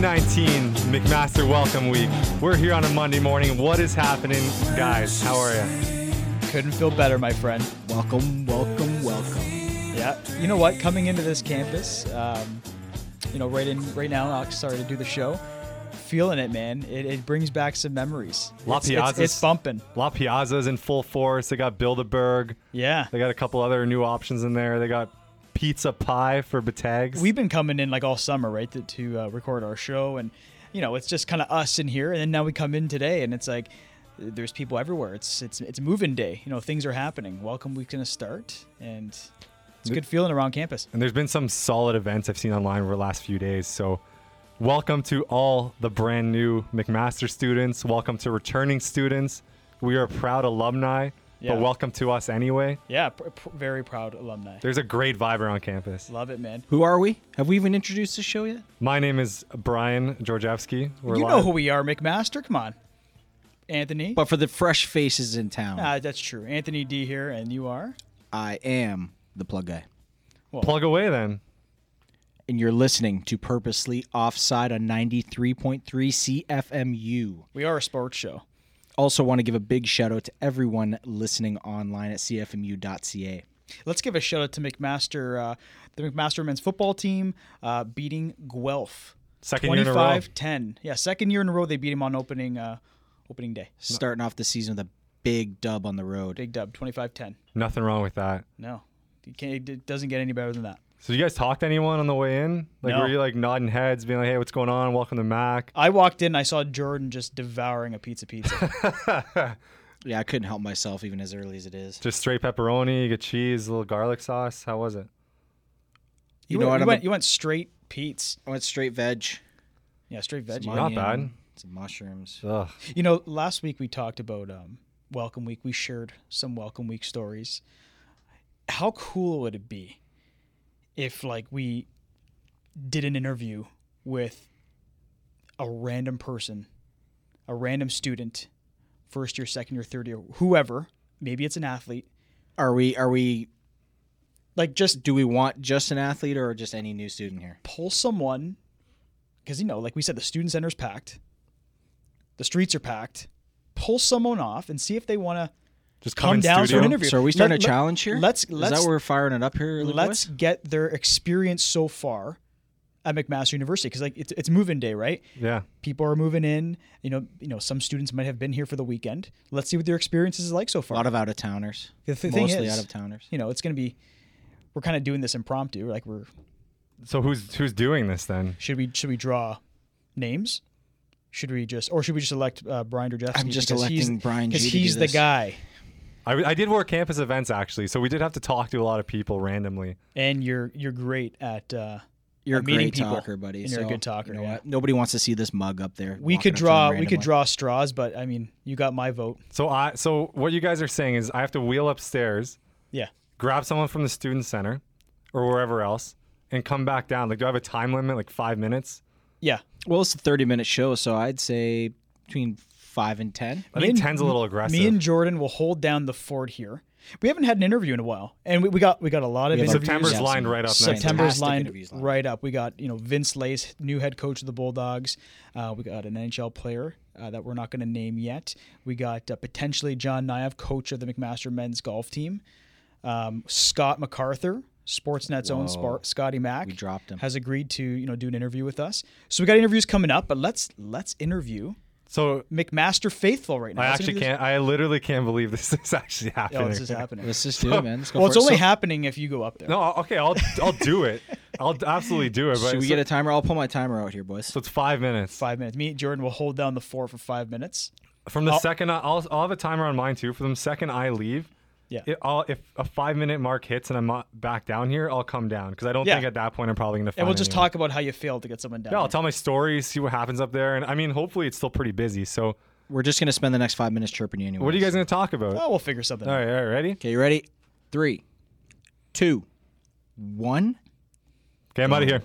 2019 McMaster Welcome Week. We're here on a Monday morning. What is happening, guys? How are you? Couldn't feel better, my friend. Welcome, welcome, welcome. Yeah. You know what? Coming into this campus, um, you know, right in right now, Alex started to do the show. Feeling it, man. It, it brings back some memories. La It's, it's, Piazza's- it's bumping. La Piazza's in full force. They got Bilderberg. Yeah. They got a couple other new options in there. They got pizza pie for Batags. We've been coming in like all summer, right, to, to uh, record our show, and you know, it's just kind of us in here, and then now we come in today, and it's like there's people everywhere. It's it's it's moving day. You know, things are happening. Welcome week's gonna start, and it's a good feeling around campus. And there's been some solid events I've seen online over the last few days. So, welcome to all the brand new McMaster students. Welcome to returning students. We are proud alumni, Yeah. but welcome to us anyway. Yeah, pr- pr- very proud alumni. There's a great vibe around campus. Love it, man. Who are we? Have we even introduced the show yet? My name is Brian Georgievsky. We're you know live. who we are, McMaster. Come on, Anthony. But for the fresh faces in town, Ah, that's true. Anthony D here, and you are. I am the plug guy. Plug away then. And you're listening to Purposely Offside on 93.3 CFMU. We are a sports show. Also, want to give a big shout out to everyone listening online at CFMU.ca. Let's give a shout out to McMaster, uh, the McMaster men's football team, uh, beating Guelph. Second year in a row. 25-10. Yeah, second year in a row they beat him on opening uh, opening day. Starting off the season with a big dub on the road. Big dub, 25-10. Nothing wrong with that. No, you can't, it doesn't get any better than that. So, you guys talk to anyone on the way in? Like, No. were you like nodding heads, being like, "Hey, what's going on? Welcome to Mac." I walked in, I saw Jordan just devouring a pizza pizza. Yeah, I couldn't help myself even as early as it is. Just straight pepperoni, you get cheese, a little garlic sauce. How was it? You, went, know what? You I'm went, a- you went straight Pete's. I went straight veg. Yeah, straight veggie. some Not onion, bad. Some mushrooms. Ugh. You know, last week we talked about um, Welcome Week. We shared some Welcome Week stories. How cool would it be if, like, we did an interview with a random person, a random student, first year, second year, third year, whoever. Maybe it's an athlete. Are we? Are we? Like, just Do we want just an athlete or just any new student here? pull someone, because you know, like we said, the student center's packed, the streets are packed. Pull someone off and see if they want to Just come, come in down for studio. an interview. So are we starting Let- a challenge here? Let's let's that where we're firing it up here? Luke let's boys? get their experience so far at McMaster University because like it's it's moving day, right? Yeah. People are moving in. You know, you know, some students might have been here for the weekend. Let's see what their experience is like so far. a lot of out of towners. the th- thing Mostly is, out of towners. you know, it's going to be. We're kind of doing this impromptu. Like we're So who's who's doing this then? should we should we draw names? Should we just or should we just elect uh, Brian Drajewski? I'm just because he's- electing Brian because to do he's the guy, I, I did work campus events actually, so we did have to talk to a lot of people randomly. and you're you're great at. Uh, You're a meeting great people, talker, buddy. and you're a good talker, You know yeah. what? Nobody wants to see this mug up there. we could draw we could draw straws, but I mean, you got my vote. So I so what you guys are saying is I have to wheel upstairs, Yeah. grab someone from the student center or wherever else, and come back down. Like, do I have a time limit, like five minutes? Yeah. Well, it's a 30 minute show, so I'd say between five and ten. I Me think and- ten's a little aggressive. Me and Jordan will hold down the fort here. We haven't had an interview in a while, and we, we got we got a lot of interviews. September's Yeah, lined right up. September's lined right up. We got you know Vince Laise, new head coach of the Bulldogs. Uh, we got an NHL player uh, that we're not going to name yet. We got uh, potentially John Nyev, coach of the McMaster men's golf team. Um, Scott MacArthur, Sportsnet's own Spar- Scotty Mack, We dropped him. has agreed to you know do an interview with us. So we got interviews coming up, but let's let's interview So McMaster faithful right now. I Let's actually can't. I literally can't believe this is actually happening. Oh, this is happening. Let's just do it, man. Let's go Well, it's it. only So- happening if you go up there. No, okay, I'll I'll do it. I'll absolutely do it. But Should we so, get a timer? I'll pull my timer out here, boys. so it's five minutes Five minutes. Me and Jordan will hold down the four for five minutes. from the I'll- second. I, I'll I'll have a timer on mine too. From the second I leave, Yeah. it, I'll, if a five minute mark hits and I'm not back down here, I'll come down because I don't Yeah. think at that point I'm probably gonna. Find and we'll just anyone. talk about how you failed to get someone down. Yeah, I'll tell my story, see what happens up there, and I mean, hopefully it's still pretty busy. So, We're just gonna spend the next five minutes chirping you anyway. what are you guys gonna talk about? Oh, we'll figure something All out. right, all right, ready? Okay, you ready? Three, two, one. Okay, I'm out of here.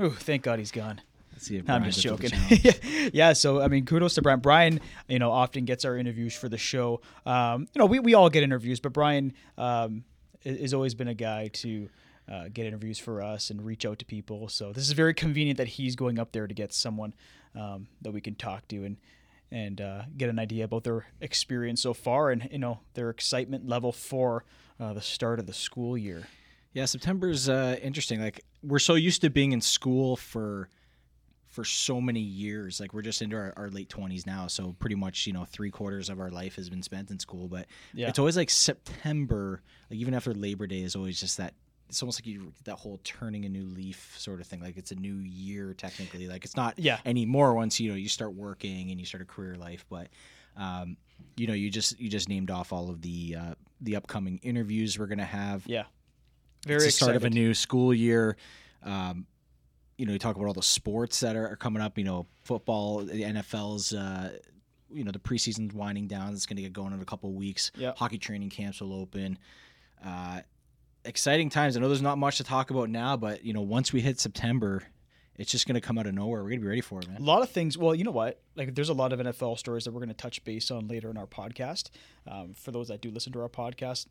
Ooh, thank God he's gone. Let's see if I'm just gets with the joking. yeah, so I mean, kudos to Brian. Brian, you know, often gets our interviews for the show. Um, you know, we, we all get interviews, but Brian um, has always been a guy to uh, get interviews for us and reach out to people. So this is very convenient that he's going up there to get someone um, that we can talk to and and uh, get an idea about their experience so far and you know their excitement level for uh, the start of the school year. Yeah, September's uh, interesting. Like we're so used to being in school for for so many years. Like we're just into our, our late twenties now, so pretty much you know three quarters of our life has been spent in school. But Yeah. it's always like September, like even after Labor Day, is always just that. It's almost like you that whole turning a new leaf sort of thing. Like it's a new year technically. Like it's not Yeah. anymore once you know you start working and you start a career life. But um, you know you just you just named off all of the uh, the upcoming interviews we're gonna have Yeah, very it's the excited. start of a new school year. Um, you know, you talk about all the sports that are, are coming up. You know, football, the NFL's. Uh, you know, the preseason's winding down. It's going to get going in a couple of weeks. Yeah. Hockey training camps will open. Uh, exciting times. I know there's not much to talk about now, but you know, once we hit September, it's just going to come out of nowhere. We're going to be ready for it, man. A lot of things. Well, you know what? Like, there's a lot of NFL stories that we're going to touch base on later in our podcast. Um, for those that do listen to our podcast,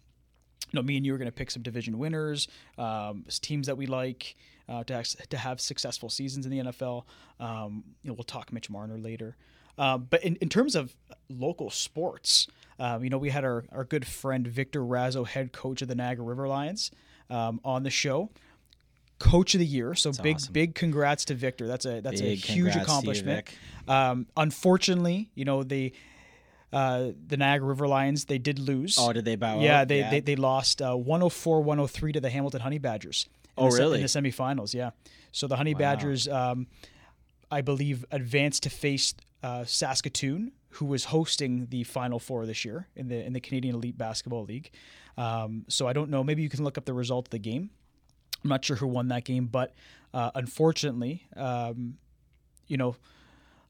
you know, me and you are going to pick some division winners, um, teams that we like uh, to have, to have successful seasons in the NFL. Um, you know, we'll talk Mitch Marner later. Um, but in, in terms of local sports, um, you know, we had our, our good friend Victor Raso, head coach of the Niagara River Lions, um, on the show. Coach of the year, so big awesome. big congrats to Victor. That's a that's a huge to you, accomplishment. Um, unfortunately, you know the uh, the Niagara River Lions they did lose. Oh, did they bow yeah, out? they, they they lost uh, 104-103 to the Hamilton Honey Badgers. in Oh, the really? In the semifinals, yeah. So the Honey Badgers, um, I believe, advanced to face uh, Saskatoon, who was hosting the Final Four this year in the in the Canadian Elite Basketball League. Um, so I don't know. Maybe you can look up the result of the game. I'm not sure who won that game, but uh, unfortunately, um, you know,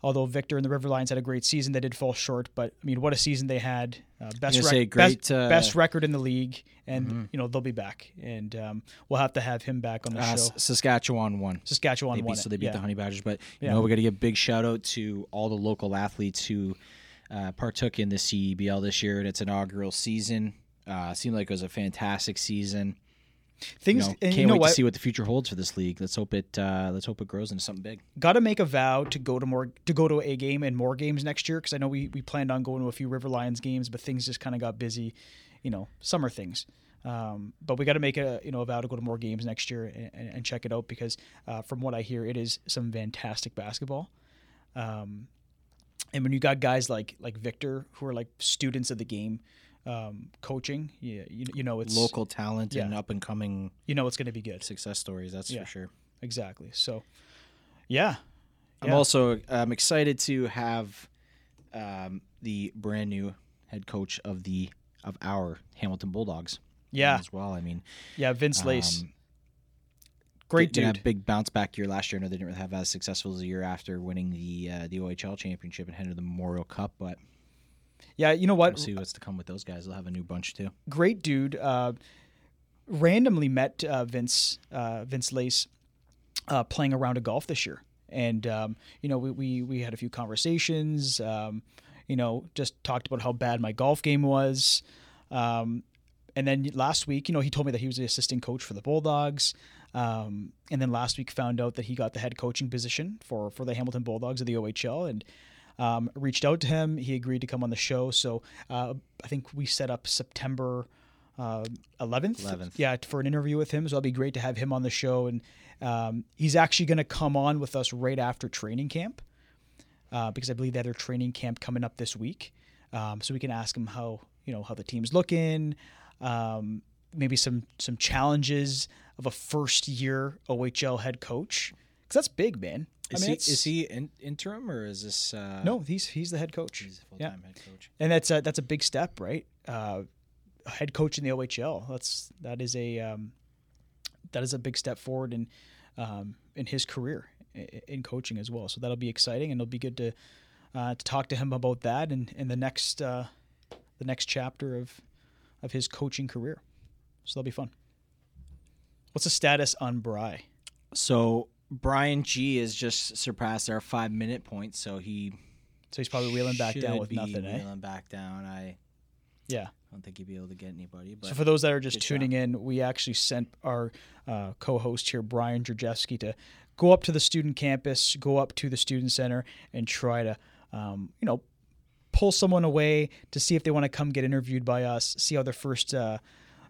although Victor and the River Lions had a great season, they did fall short. But I mean, what a season they had! Uh, best, rec- great, best, uh, mm-hmm. best record in the league, and you know they'll be back, and um, we'll have to have him back on the Uh, show. Saskatchewan won. Saskatchewan They won beat, so they beat yeah. the Honey Badgers. But you Yeah. know, we got to give a big shout out to all the local athletes who uh, partook in the CEBL this year in its inaugural season. Uh, seemed like it was a fantastic season. You Things, know, can't you know wait what? to see what the future holds for this league. Let's hope it. Uh, let's hope it grows into something big. Got to make a vow to go to more to go to a game and more games next year because I know we we planned on going to a few River Lions games, but things just kind of got busy, you know, summer things. Um, but we got to make a you know a vow to go to more games next year and, and check it out because uh, from what I hear, it is some fantastic basketball. Um, and when you got guys like like Victor who are like students of the game, um, coaching, yeah, you, you know it's Local talent and up and coming You know it's going to be good. success stories. That's Yeah. for sure. Exactly. So, yeah, I'm Yeah. also I'm excited to have um, the brand new head coach of the of our Hamilton Bulldogs. yeah, as well. I mean, yeah. Vince Laise, um, great dude. a big bounce back year last year. I know they didn't really have as successful as a year after winning the uh, the OHL championship and headed to the Memorial Cup, but Yeah, you know what? we'll see what's to come with those guys. They'll have a new bunch too. Great dude. Uh, randomly met uh, Vince uh, Vince Laise uh, playing a round of golf this year, and um, you know we, we we had a few conversations. Um, you know, just talked about how bad my golf game was. Um, and then last week, you know, he told me that he was the assistant coach for the Bulldogs. Um, and then last week found out that he got the head coaching position for for the Hamilton Bulldogs of the OHL and um, reached out to him. He agreed to come on the show. So uh, I think we set up September uh, 11th. 11th. Yeah, for an interview with him. So it'll be great to have him on the show. And um, he's actually going to come on with us right after training camp uh, because I believe they have their training camp coming up this week. Um, so we can ask him how you know how the team's looking, um, maybe some some challenges of a first year OHL head coach because that's big, man. Is I mean, he is he in, interim or is this uh, No, he's he's the head coach. He's a full Yeah. head coach. and that's a, that's a big step, right? Uh, head coach in the OHL. That's that is a um, that is a big step forward in um, in his career i- in coaching as well. So that'll be exciting, and it'll be good to uh, to talk to him about that and in the next uh, the next chapter of of his coaching career. So that'll be fun. What's the status on Bry? So Brian G has just surpassed our five minute point, so he So he's probably wheeling back down with nothing, eh? Back down. I Yeah. I don't think you'd be able to get anybody. But So for those that are just tuning in, we actually sent our uh, co-host here, Brian Drajewski, to go up to the student campus, go up to the student center, and try to, um, you know, pull someone away to see if they want to come get interviewed by us, see how their first uh,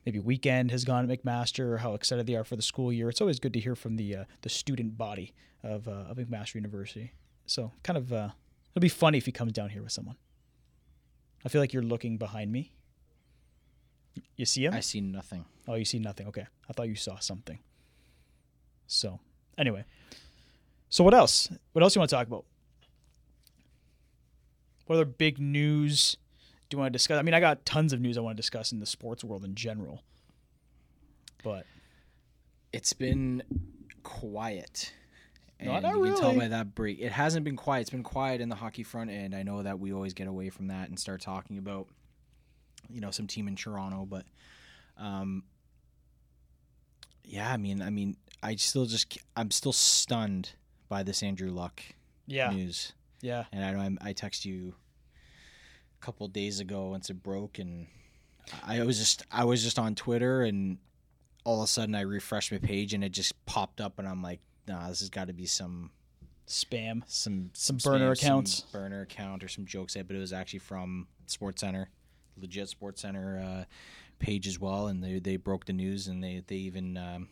maybe weekend has gone at McMaster, or how excited they are for the school year. It's always good to hear from the uh, the student body of, uh, of McMaster University. So kind of, uh, it'll be funny if he comes down here with someone. I feel like you're looking behind me. You see him? I see nothing. Oh, you see nothing. Okay. I thought you saw something. So, anyway. So, what else? What else you want to talk about? What other big news do you want to discuss? I mean, I got tons of news I want to discuss in the sports world in general. But, It's been quiet. And No, not you can tell by that break. It hasn't been quiet. It's been quiet in the hockey front end. I know that we always get away from that and start talking about, you know, some team in Toronto, but um yeah, I mean, I mean, I still just I'm still stunned by this Andrew Luck yeah. news. Yeah. And I I text you couple days ago once it broke, and I was just I was just on Twitter, and all of a sudden I refreshed my page, and it just popped up, and I'm like, nah, this has got to be some Spam. some Some burner spam, some accounts. burner account, or some jokes. But it was actually from Sports Center, legit Sports Center uh, page as well, and they they broke the news, and they they even. Um,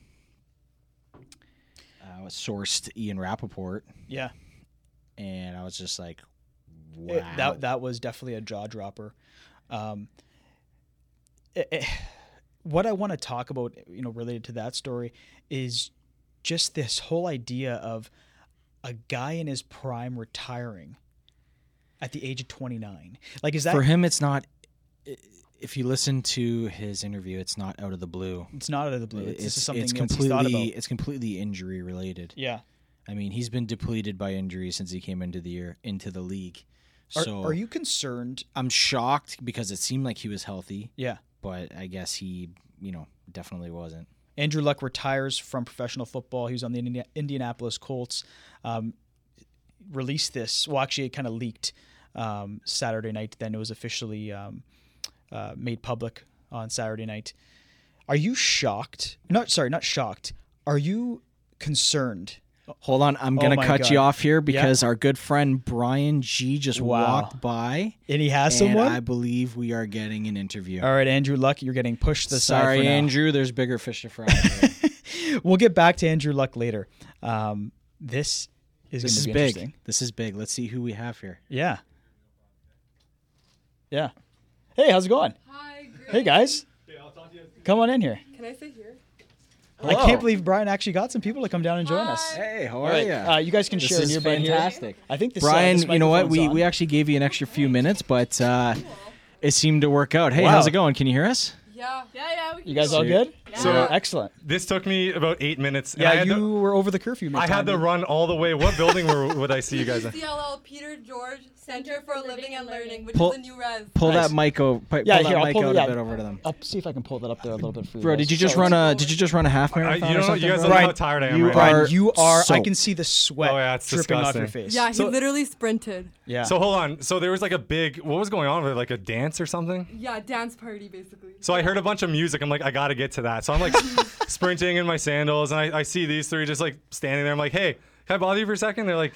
uh, sourced Ian Rapoport, Yeah. and I was just like, "Wow!" It- that that was definitely a jaw dropper. Um, it- it- what I want to talk about, you know, related to that story, is just this whole idea of a guy in his prime retiring at the age of twenty nine. Like, is that for him it's not if you listen to his interview it's not out of the blue it's not out of the blue. It's, it's, something it's else he's thought completely about. it's completely injury related Yeah. i mean he's been depleted by injuries since he came into the year into the league Are, so are you concerned? i'm shocked because it seemed like he was healthy Yeah. but i guess he you know definitely wasn't Andrew Luck retires from professional football. He was on the Indi- Indianapolis Colts. Um, released this. Well, actually, it kind of leaked um, Saturday night. Then it was officially um, uh, made public on Saturday night. Are you shocked? Not sorry, not shocked. Are you concerned? Hold on i'm Oh gonna my cut you off here because our good friend brian g just Wow. walked by And he has and someone. i believe we are getting an interview All right, Andrew Luck, you're getting pushed to the side sorry andrew there's bigger fish to fry. We'll get back to Andrew Luck later. Um, this is This is be big. This is big. Let's see who we have here. Yeah. Yeah. Hey, how's it going? Hi, great. Hey guys. Come on in here. Can I sit here? I can't believe Brian actually got some people to come down and join us. Hey, how All right, uh, you guys can This share is nearby here. fantastic. I think this. uh, Brian, this you know what? We on. we actually gave you an extra few minutes, but uh, it seemed to work out. Hey, Wow. how's it going? Can you hear us? Yeah. Yeah, yeah. We You guys all good? So- excellent. This took me about eight minutes. and Yeah, I had you to, were over the curfew. I had to run all the way. What building were, would I see you guys in? CLL Peter George Center for Living and Learning, which Pull- is a new res. Pull Nice. that mic over. Pull Yeah, that here, I'll mic pull it- out yeah. a bit over to them. I'll see if I can pull that up there a little bit for you. Bro, guys. did you just So run a? Did you just run a half I, marathon you or don't know, something? you guys bro? don't know how tired I am you right are. now. are You are. I can see the sweat Oh, yeah, it's dripping off your face. Yeah, he So- literally sprinted. Yeah. So hold on. So there was like a big. What was going on? with? Like a dance or something? Yeah, dance party basically. So I heard a bunch of music. I'm like, I gotta get to that. So I'm like sprinting in my sandals, and I, I see these three just like standing there. I'm like, hey, can I bother you for a second? They're like,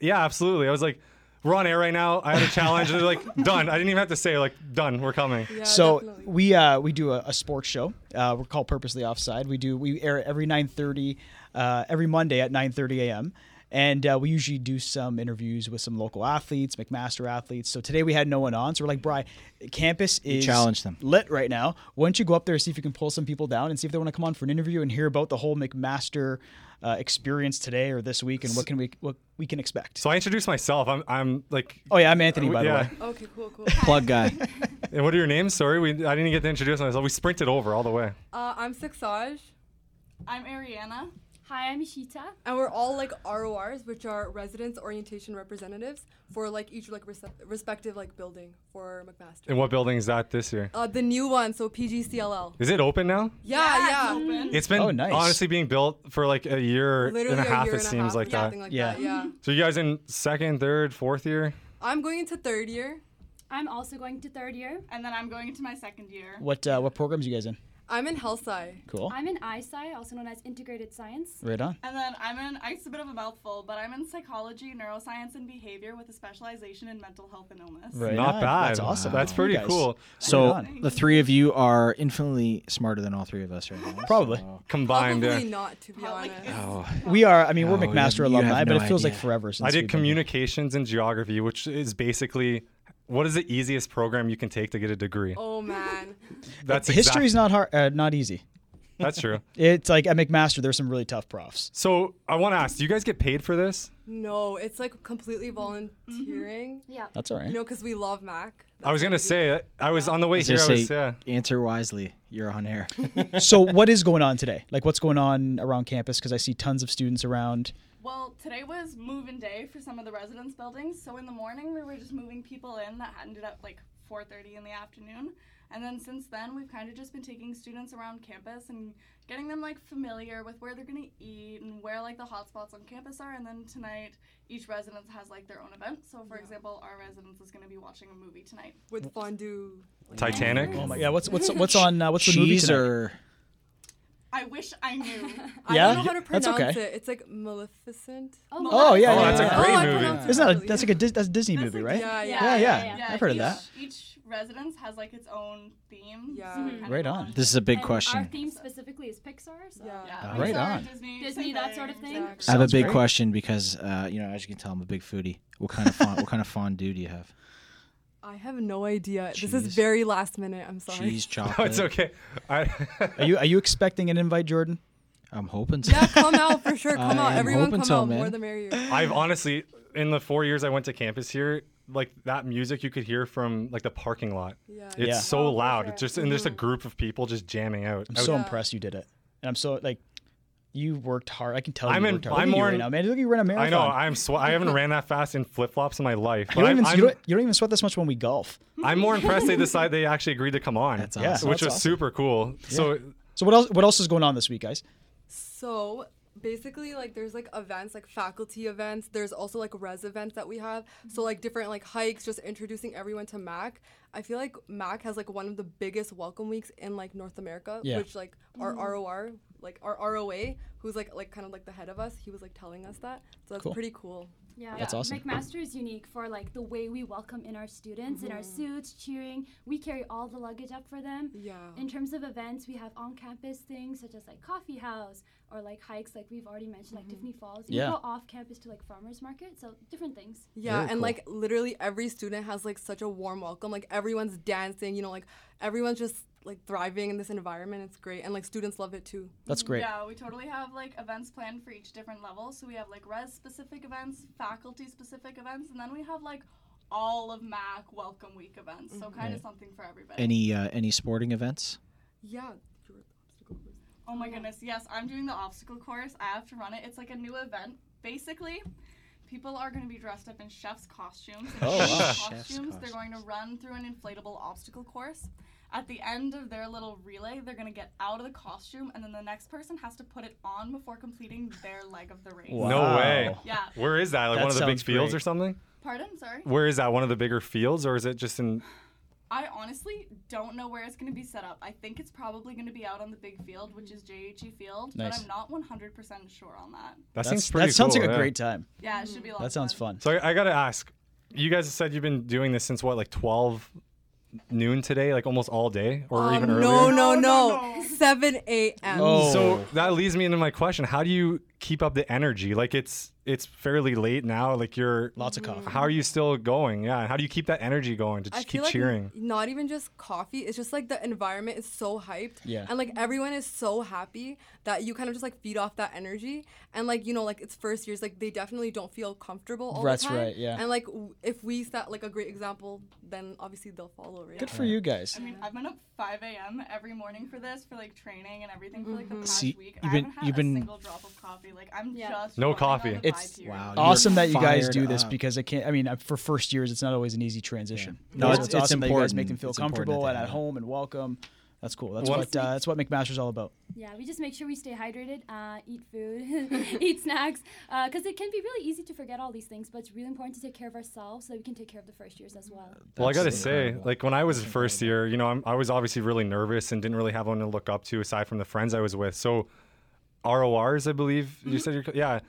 yeah, absolutely. I was like, we're on air right now. I had a challenge, and they're like, done. I didn't even have to say like, done. We're coming. Yeah, so definitely. we uh, we do a, a sports show. Uh, we're called Purposely Offside. We do we air every 9:30 uh, every Monday at 9:30 a.m. And uh, we usually do some interviews with some local athletes, McMaster athletes. So today we had no one on. So we're like, Bry, campus is challenge them. lit right now. Why don't you go up there and see if you can pull some people down and see if they want to come on for an interview and hear about the whole McMaster uh, experience today or this week and what can we what we can expect. So I introduced myself. I'm I'm like, oh yeah, I'm Anthony by yeah. the way. Okay, cool, cool. Plug guy. And what are your names? Sorry, we I didn't get to introduce myself. We sprinted over all the way. Uh, I'm Sixage, I'm Ariana. Hi, I'm Ishita. and we're all like RORs, which are residence orientation representatives for like each like res- respective like building for McMaster. And what building is that this year? Uh, the new one, so PGCLL. Is it open now? Yeah, yeah. open. It's been Oh, nice. honestly being built for like a year Literally and a half. it seems half, like that. like Yeah. that. Yeah. So you guys in second, third, fourth year? I'm going into third year. I'm also going to third year. And then I'm going into my second year. What uh, what programs you guys in? I'm in health sci. Cool. I'm in ISci, also known as Integrated Science. Right on. And then I'm in, it's a bit of a mouthful, but I'm in psychology, neuroscience, and behavior with a specialization in mental health and illness. Right Not on. bad. That's awesome. That's pretty cool. So on. the three of you are infinitely smarter than all three of us right now. Probably. so- Combined. Probably yeah. not, to be Probably honest. is- Oh, We are. I mean, we're Oh, McMaster you alumni, have but it feels like forever since I did been here. communications and geography, which is basically what is the easiest program you can take to get a degree? Oh man. That's History's exact- not hard, uh, not easy. That's true. It's like at McMaster, there's some really tough profs. So I want to ask, do you guys get paid for this? No, it's like completely volunteering. Yeah. That's all right. You know, because we love Mac. I was gonna say, I was on the way I was here. gonna I was, say, yeah. answer wisely. You're on air. so what is going on today? Like what's going on around campus? Because I see tons of students around. Well, today was move-in day for some of the residence buildings. So in the morning, we were just moving people in that ended up like 4:30 in the afternoon. And then since then, we've kind of just been taking students around campus and getting them like familiar with where they're gonna eat and where like the hotspots on campus are. And then tonight, each residence has like their own event. So for example, our residence is gonna be watching a movie tonight. With fondue. Titanic. Oh my yeah. What's what's what's on uh, what's the movie tonight? or I wish I knew. I Yeah? don't know how to That's pronounce okay. it. It's like Maleficent. Oh yeah, Oh, yeah, that's a yeah. great oh, I movie. pronounced it Isn't that correctly. that's like a Dis- that's a Disney That's movie, a right? Yeah, Yeah, yeah. yeah. I've heard of each, that. Each residence has like its own theme. Yeah. so we Right on. this is a big And Our question. theme specifically is Pixar. So. Yeah. Yeah, Right Pixar, on. Disney, Disney, same that sort of thing. Exactly. I have a Sounds big great. question because uh, you know, as you can tell, I'm a big foodie. What kind of fond, what kind of fondue do you have? I have no idea. This is very last minute. I'm sorry. Cheese, chocolate. No, it's okay. I, Are you are you expecting an invite, Jordan? I'm hoping so. Yeah, come out for sure. Come I out. Everyone come so, out. More the merrier. I've honestly, in the four years I went to campus here, like that music you could hear from like the parking lot. Yeah. It's Yeah. so Oh, loud. sure. It's just and there's a group of people just jamming out. I'm so Yeah. impressed you did it, and I'm so like, you worked hard. I can tell I'm you in- worked hard. I'm at you more right in- now, man. Look you run a marathon. I know. I'm sw- I haven't ran that fast in flip flops in my life. You don't, even, you, don't, you don't even sweat this much when we golf. I'm more impressed they decided they actually agreed to come on. That's Yeah. awesome. Which That's was awesome. super cool. So So what else? What else is going on this week, guys? So basically, like, there's like events, like faculty events. There's also like res events that we have. So like different like hikes, just introducing everyone to Mac. I feel like Mac has like one of the biggest welcome weeks in like North America, Yeah. which like our mm-hmm. ROR, like our ROA, who's like like kind of like the head of us, he was like telling us that. So that's Cool. pretty cool. Yeah, That's awesome. McMaster is unique for like the way we welcome in our students in our mm-hmm. suits, cheering. We carry all the luggage up for them. Yeah. In terms of events, we have on-campus things such as like coffee house or like hikes, like we've already mentioned, like mm-hmm. Tiffany Falls. You Yeah. go off campus to like farmers market, so different things. Yeah, Very and cool. like literally every student has like such a warm welcome. Like everyone's dancing, you know, like everyone's just like thriving in this environment. It's great, and like students love it too. That's great. Yeah, we totally have like events planned for each different level. So we have like res specific events, faculty specific events, and then we have like all of MAC welcome week events. So kind of something for everybody. Any uh, any sporting events? Yeah. oh my goodness, yes, I'm doing the obstacle course. I have to run it. It's like a new event. Basically, people are going to be dressed up in chef's costumes. In Oh, chef's wow. Chef's costumes. They're going to run through an inflatable obstacle course. At the end of their little relay, they're going to get out of the costume, and then the next person has to put it on before completing their leg of the race. Wow. no way. Yeah. Where is that? Like That one of the big sounds fields great. or something? Pardon? Sorry. Where is that? One of the bigger fields, or is it just in? I honestly don't know where it's going to be set up. I think it's probably going to be out on the big field, which is JHE Field, Nice. but I'm not 100% sure on that. That That's, seems pretty that sounds cool, like a great time. Yeah, it should be a lot That of sounds fun. fun. So I, I gotta ask. You guys said you've been doing this since what, like 12 noon today, like almost all day, or Um, even earlier? no, no, No, no, no, no. 7 a.m. Oh. So that leads me into my question: How do you keep up the energy? Like it's it's fairly late now. Like you're Lots of coffee. How are you still going? Yeah. How do you keep that energy going to just keep like cheering? not even just coffee. It's just like the environment is so hyped. Yeah. And like everyone is so happy that you kind of just like feed off that energy. And like, you know, like it's first years, like they definitely don't feel comfortable all That's the time. right, yeah. And like w- if we set like a great example, then obviously they'll follow, right? Good for you guys. I mean, I've been up 5 a.m. every morning for this, for like training and everything for like the past See, week. you've I been- haven't had you've a been- single drop of coffee. Like I'm Yeah. just No coffee. It's- Wow. Awesome that you guys do this up. because it can't. I mean, uh, for first years, it's not always an easy transition. No, So it's- it's awesome that you guys make them feel It's comfortable and at home and welcome. That's cool. That's One- what uh, that's what McMaster's all about. Yeah, we just make sure we stay hydrated, uh, eat food, eat snacks, because it can be really easy to forget all these things. But it's really important to take care of ourselves so that we can take care of the first years as well. Well, I got to That's say, like when I was first year, you know, I'm, I was obviously really nervous and didn't really have one to look up to aside from the friends I was with. So, RORs, I believe you said, you're, yeah,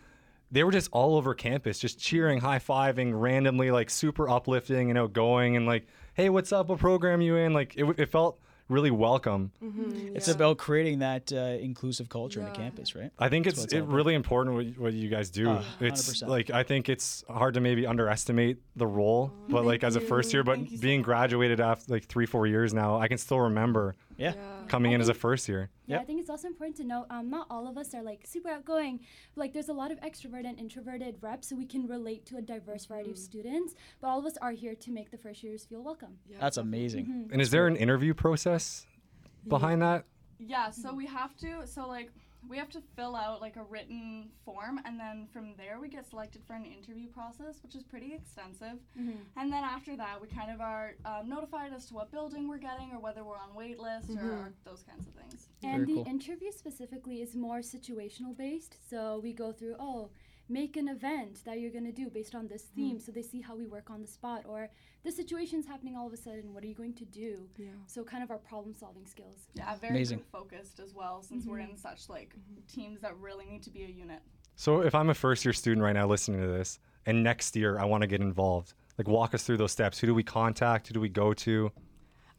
they were just all over campus, just cheering, high fiving, randomly, like super uplifting and outgoing, and like, hey, what's up? What program you in? Like, it, it felt really welcome. It's about creating that uh, inclusive culture in Yeah. the campus, right? I think That's it's it's it really important what, what you guys do. Ah, it's 100%. like I think it's hard to maybe underestimate the role, but thank like as a first year, but Thank so being graduated after like three four years now, I can still remember Yeah. coming I in as a first year. Yeah, Yep. I think it's also important to note um, not all of us are like super outgoing. Like there's a lot of extrovert and introverted reps, so we can relate to a diverse variety of students. But all of us are here to make the first years feel welcome. Yeah, That's definitely. amazing. And is there an interview process behind that? Yeah, so we have to so like we have to fill out like a written form and then from there we get selected for an interview process, which is pretty extensive. And then after that, we kind of are um, notified as to what building we're getting or whether we're on wait list or, or those kinds of things. And Very the cool. interview specifically is more situational based. So we go through, oh, make an event that you're going to do based on this theme. Mm. So they see how we work on the spot. Or the situation's happening all of a sudden. What are you going to do? Yeah. So kind of our problem solving skills. Yeah, very Amazing. focused as well since we're in mm-hmm. such like mm-hmm. teams that really need to be a unit. So if I'm a first year student right now listening to this, and next year I want to get involved, like walk us through those steps. Who do we contact? Who do we go to?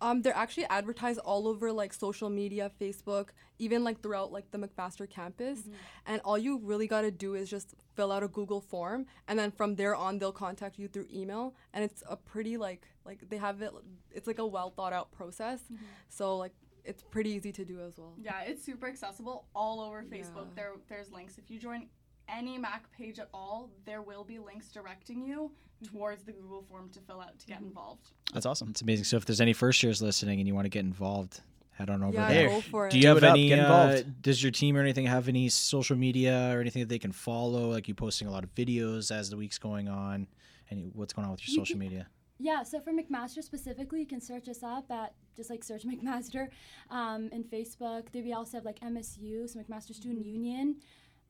Um, they're actually advertised all over like social media, Facebook, even like throughout like the McMaster campus. And all you really gotta do is just fill out a Google form, and then from there on they'll contact you through email. And it's a pretty like like they have it. It's like a well thought out process. So like it's pretty easy to do as well. Yeah, it's super accessible all over Facebook. Yeah. There there's links. If you join any Mac page at all, there will be links directing you towards the Google form to fill out to get involved. That's awesome. It's amazing. So if there's any first years listening and you want to get involved, head on over Yeah, there. go for it. Do you Do have it up, any? get Uh, does your team or anything have any social media or anything that they can follow? Like you posting a lot of videos as the week's going on. Any what's going on with your You social can- media? Yeah, so for McMaster specifically, you can search us up at just like search McMaster um, in Facebook. There we also have like MSU, so McMaster Student Union,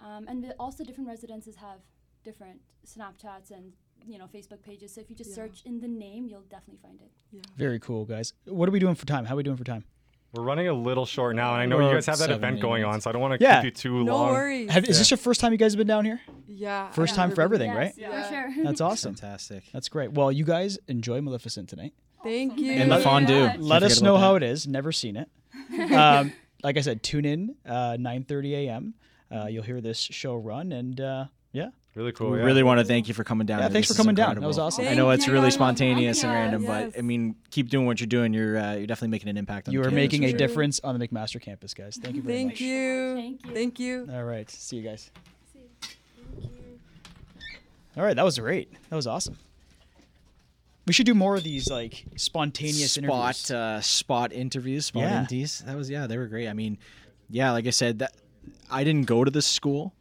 um, and the, also different residences have different Snapchats and you know Facebook pages. So if you just Yeah. search in the name, you'll definitely find it. Yeah. Very cool, guys. What are we doing for time? How are we doing for time? We're running a little short now, and I know you guys have that event eight going on, so I don't want to Yeah. keep you too No long. worries. Have, is this your first time you guys have been down here? yeah. First I've time for everything, yes, right? Yeah. for sure. That's awesome. Fantastic. That's great. Well, you guys enjoy Maleficent tonight. Thank you. And the fondue. very Let us know how that. it is. Never seen it. um, like I said, tune in uh, 9:30 a.m. Uh, you'll hear this show run, and uh, yeah, Really cool. we yeah. really want to thank you for coming down. Yeah, thanks This for is coming down. That was incredible. awesome. I know it's really spontaneous and Yes, random, but. I mean, keep doing what you're doing. You're uh, you're definitely making an impact on you the are campus, making a sure. difference on the McMaster campus, guys. Thank you very Thank much. you. Thank you. Thank you. All right, see you guys. All right, that was great. That was awesome. We should do more of these like spontaneous spot interviews. uh, spot interviews, spot Yeah. interviews. That was yeah, they were great. I mean, yeah, like I said, that I didn't go to this school.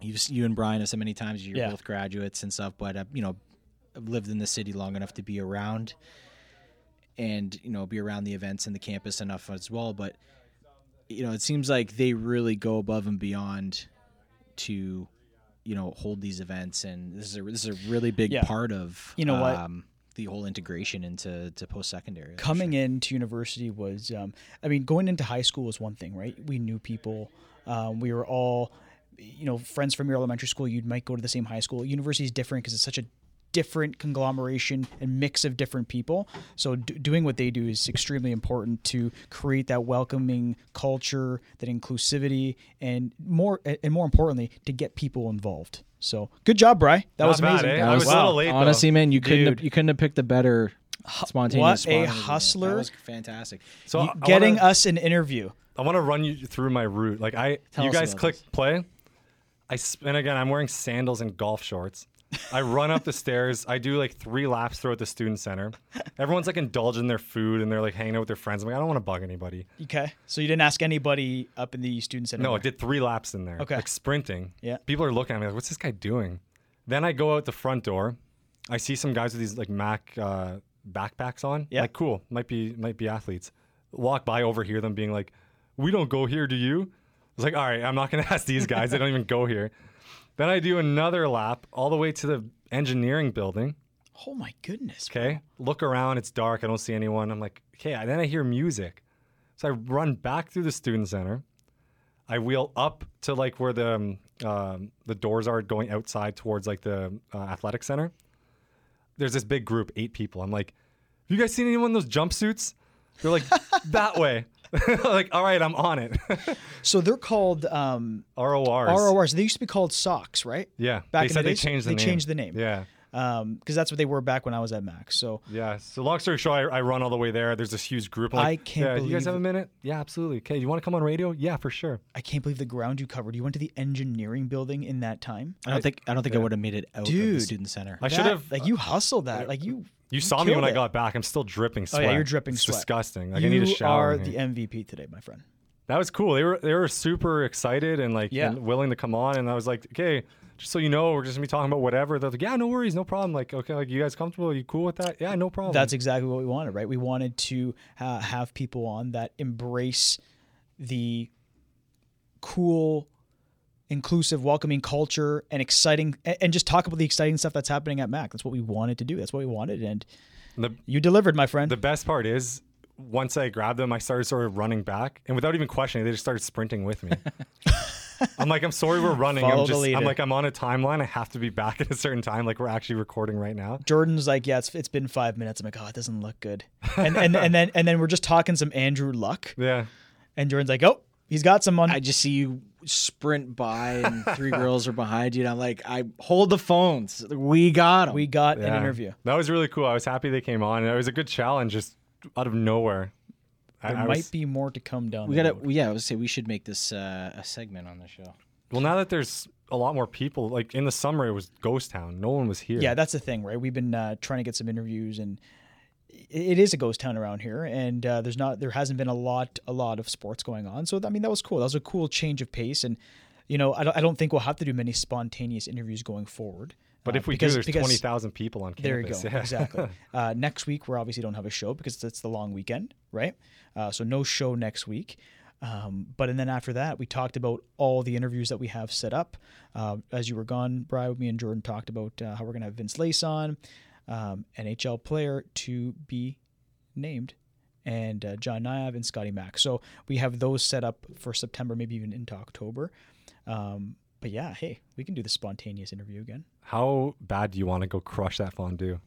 You you and Brian have said many times you're Yeah. both graduates and stuff, but uh, you know, I've lived in the city long enough to be around and you know be around the events and the campus enough as well. But you know, it seems like they really go above and beyond to you know hold these events, and this is a this is a really big Yeah. part of You know what? The whole integration into to post secondary. coming into university was um, i mean going into high school was one thing right? We knew people. Um, we were all you know friends from your elementary school you might go to the same high school. University is different because it's such a different conglomeration and mix of different people so d- doing what they do is extremely important to create that welcoming culture that inclusivity and more and more importantly to get people involved so good job bry that Not was bad, amazing eh? That I was- was a little late. though. Honestly, man, you couldn't Dude. have, you couldn't have picked a better spontaneous what a hustler. That was fantastic. So You- I- I getting wanna- us an interview I want to run you through my route. Like I, Tell you guys click this. play. I sp- and again, I'm wearing sandals and golf shorts. I run up the stairs. I do like three laps throughout the student center. Everyone's like indulging their food and they're like hanging out with their friends. I'm like, I don't want to bug anybody. Okay. So you didn't ask anybody up in the student center? No, I did three laps in there. Okay. Like sprinting. Yeah. People are looking at me like, what's this guy doing? Then I go out the front door. I see some guys with these like Mac uh, backpacks on. Yeah. Like cool. Might be might be athletes. walk by, overhear them being like, "We don't go here, do you?" I was like, "All right, I'm not gonna ask these guys. they don't even go here." Then I do another lap all the way to the engineering building. Oh my goodness. Okay, look around. It's dark. I don't see anyone. I'm like, okay. And then I hear music, so I run back through the student center. I wheel up to like where the um, um, the doors are going outside towards like the uh, athletic center. There's this big group, eight people. I'm like, have you guys seen anyone in those jumpsuits? They're like that way. like, all right, I'm on it. So they're called um, RORs. RORs. They used to be called socks, right? Yeah, Back they said the they days, changed the they name. changed the name. Yeah. Um, because that's what they were back when I was at Max. So Yeah. So long story short, I, I run all the way there. There's this huge group. I'm like, I can't yeah, You guys have a minute? Yeah, absolutely. Okay. You want to come on radio? Yeah, for sure. I can't believe the ground you covered. You went to the engineering building in that time. I don't think I don't think I would have made it out of the student center. I should have. like you hustled that. Like you. You saw me when killed I got back. I'm still dripping sweat. Oh yeah, you're dripping it's sweat. disgusting. Like you I need a shower. are the. MVP today, my friend. that was cool. They were they were super excited and like Yeah. and willing to come on. And I was like, okay, just so you know, we're just gonna be talking about whatever. They're like, yeah, no worries, no problem. Like, okay, like you guys comfortable? Are you cool with that? Yeah, no problem. That's exactly what we wanted, right? We wanted to uh, have people on that embrace the cool, inclusive, welcoming culture and exciting, and, just talk about the exciting stuff that's happening at Mac. That's what we wanted to do. That's what we wanted, and the you delivered, my friend. the best part is. Once I grabbed them, I started sort of running back, and without even questioning, they just started sprinting with me. I'm like, I'm sorry, we're running. Follow I'm just. I'm like, I'm on a timeline. I have to be back at a certain time. Like we're actually recording right now. Jordan's like, yeah, it's, it's been five minutes. I'm like, oh, it doesn't look good. And and, and then and then we're just talking some Andrew Luck, Yeah. and Jordan's like, oh, he's got some on. I just see you sprint by and three girls are behind you, and I'm like, I hold the phones. We got them. we got an interview. That was really cool. I was happy they came on. It was a good challenge, just out of nowhere. I, There I might was- be more to come down. we gotta. road. Yeah, I would say we should make this uh, a segment on the show. well, now that there's a lot more people, like in the summer, it was ghost town. No one was here. Yeah, that's the thing, right? We've been uh, trying to get some interviews, and it is a ghost town around here, and uh, there's not, there hasn't been a lot, a lot of sports going on. So I mean, that was cool. That was a cool change of pace, and you know, I don't, I don't think we'll have to do many spontaneous interviews going forward. But uh, if we because- do, there's twenty thousand people on campus. There you go. Yeah. Exactly. Uh, next week, we obviously don't have a show because it's the long weekend, right? Uh, so no show next week. Um, but and then after that, we talked about all the interviews that we have set up. Uh, as you were gone, Brian, me and Jordan talked about uh, how we're going to have Vince Laise on, um, NHL player to be named, and uh, John Nyab and Scotty Mack. So we have those set up for September, maybe even into October. Um, but yeah, hey, we can do the spontaneous interview again. How bad do you want to go crush that fondue?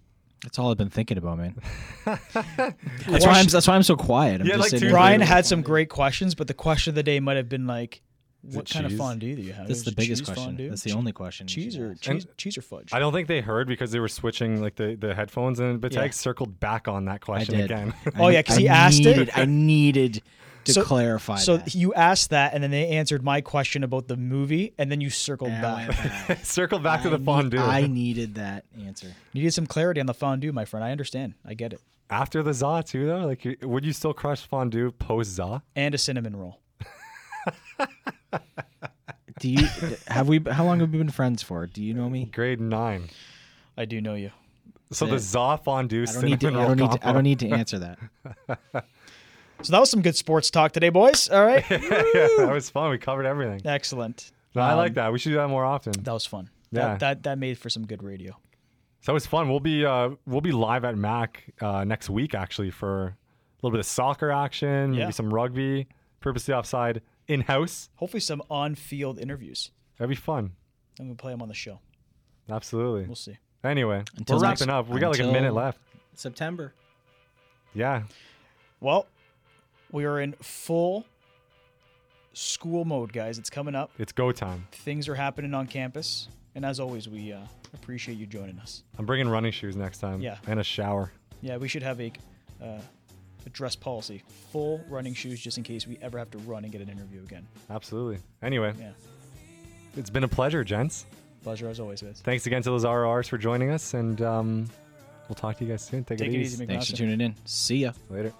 That's all I've been thinking about, man. that's, why I'm, that's why I'm so quiet. I'm Yeah, just like sitting here Brian thinking- had some great questions, but the question of the day might have been like, Is "What it kind of cheese? fondue do you have?" That's Is the it biggest cheese question. Fondue? That's the Che- only question. you cheese should or ask. cheese, cheese or fudge. I don't think they heard because they were switching like the, the headphones, and but Yeah. Circled back on that I question did. again. Oh, yeah, 'cause I he asked it. needed, I needed to So- clarify. so that. you asked that, and then they answered my question about the movie, and then you circled And back. went back. Circled back to I the need- fondue. I needed that answer. You needed some clarity on the fondue, my friend. I understand. I get it. After the za too, though, like, would you still crush fondue post za? And a cinnamon roll. Do you have we? How long have we been friends for? Do you know me? Grade nine. I do know you. So the it. za fondue I don't need to. cinnamon I don't roll need. To, I don't need to answer that. So that was some good sports talk today, boys. All right, yeah, that was fun. We covered everything. excellent. No, I Um, like that. We should do that more often. That was fun. Yeah. That, that that made for some good radio. So it was fun. We'll be uh, we'll be live at Mac uh, next week actually for a little bit of soccer action, Yeah. maybe some rugby, purposely offside in house. Hopefully, some on-field interviews. That'd be fun. I'm gonna play them on the show. Absolutely. We'll see. Anyway, Until we're next- wrapping up. We got like a minute left. September. Yeah. Well, we are in full school mode, guys. It's coming up. It's go time. Things are happening on campus, and as always, we uh, appreciate you joining us. I'm bringing running shoes next time. Yeah. And a shower. Yeah, we should have a, uh, a dress policy: full running shoes, just in case we ever have to run and get an interview again. Absolutely. Anyway, Yeah, it's been a pleasure, gents. pleasure as always, Viz. Thanks again to those RRs for joining us, and um, we'll talk to you guys soon. Take, Take it, it easy. easy, Thanks for tuning in. See ya. Later.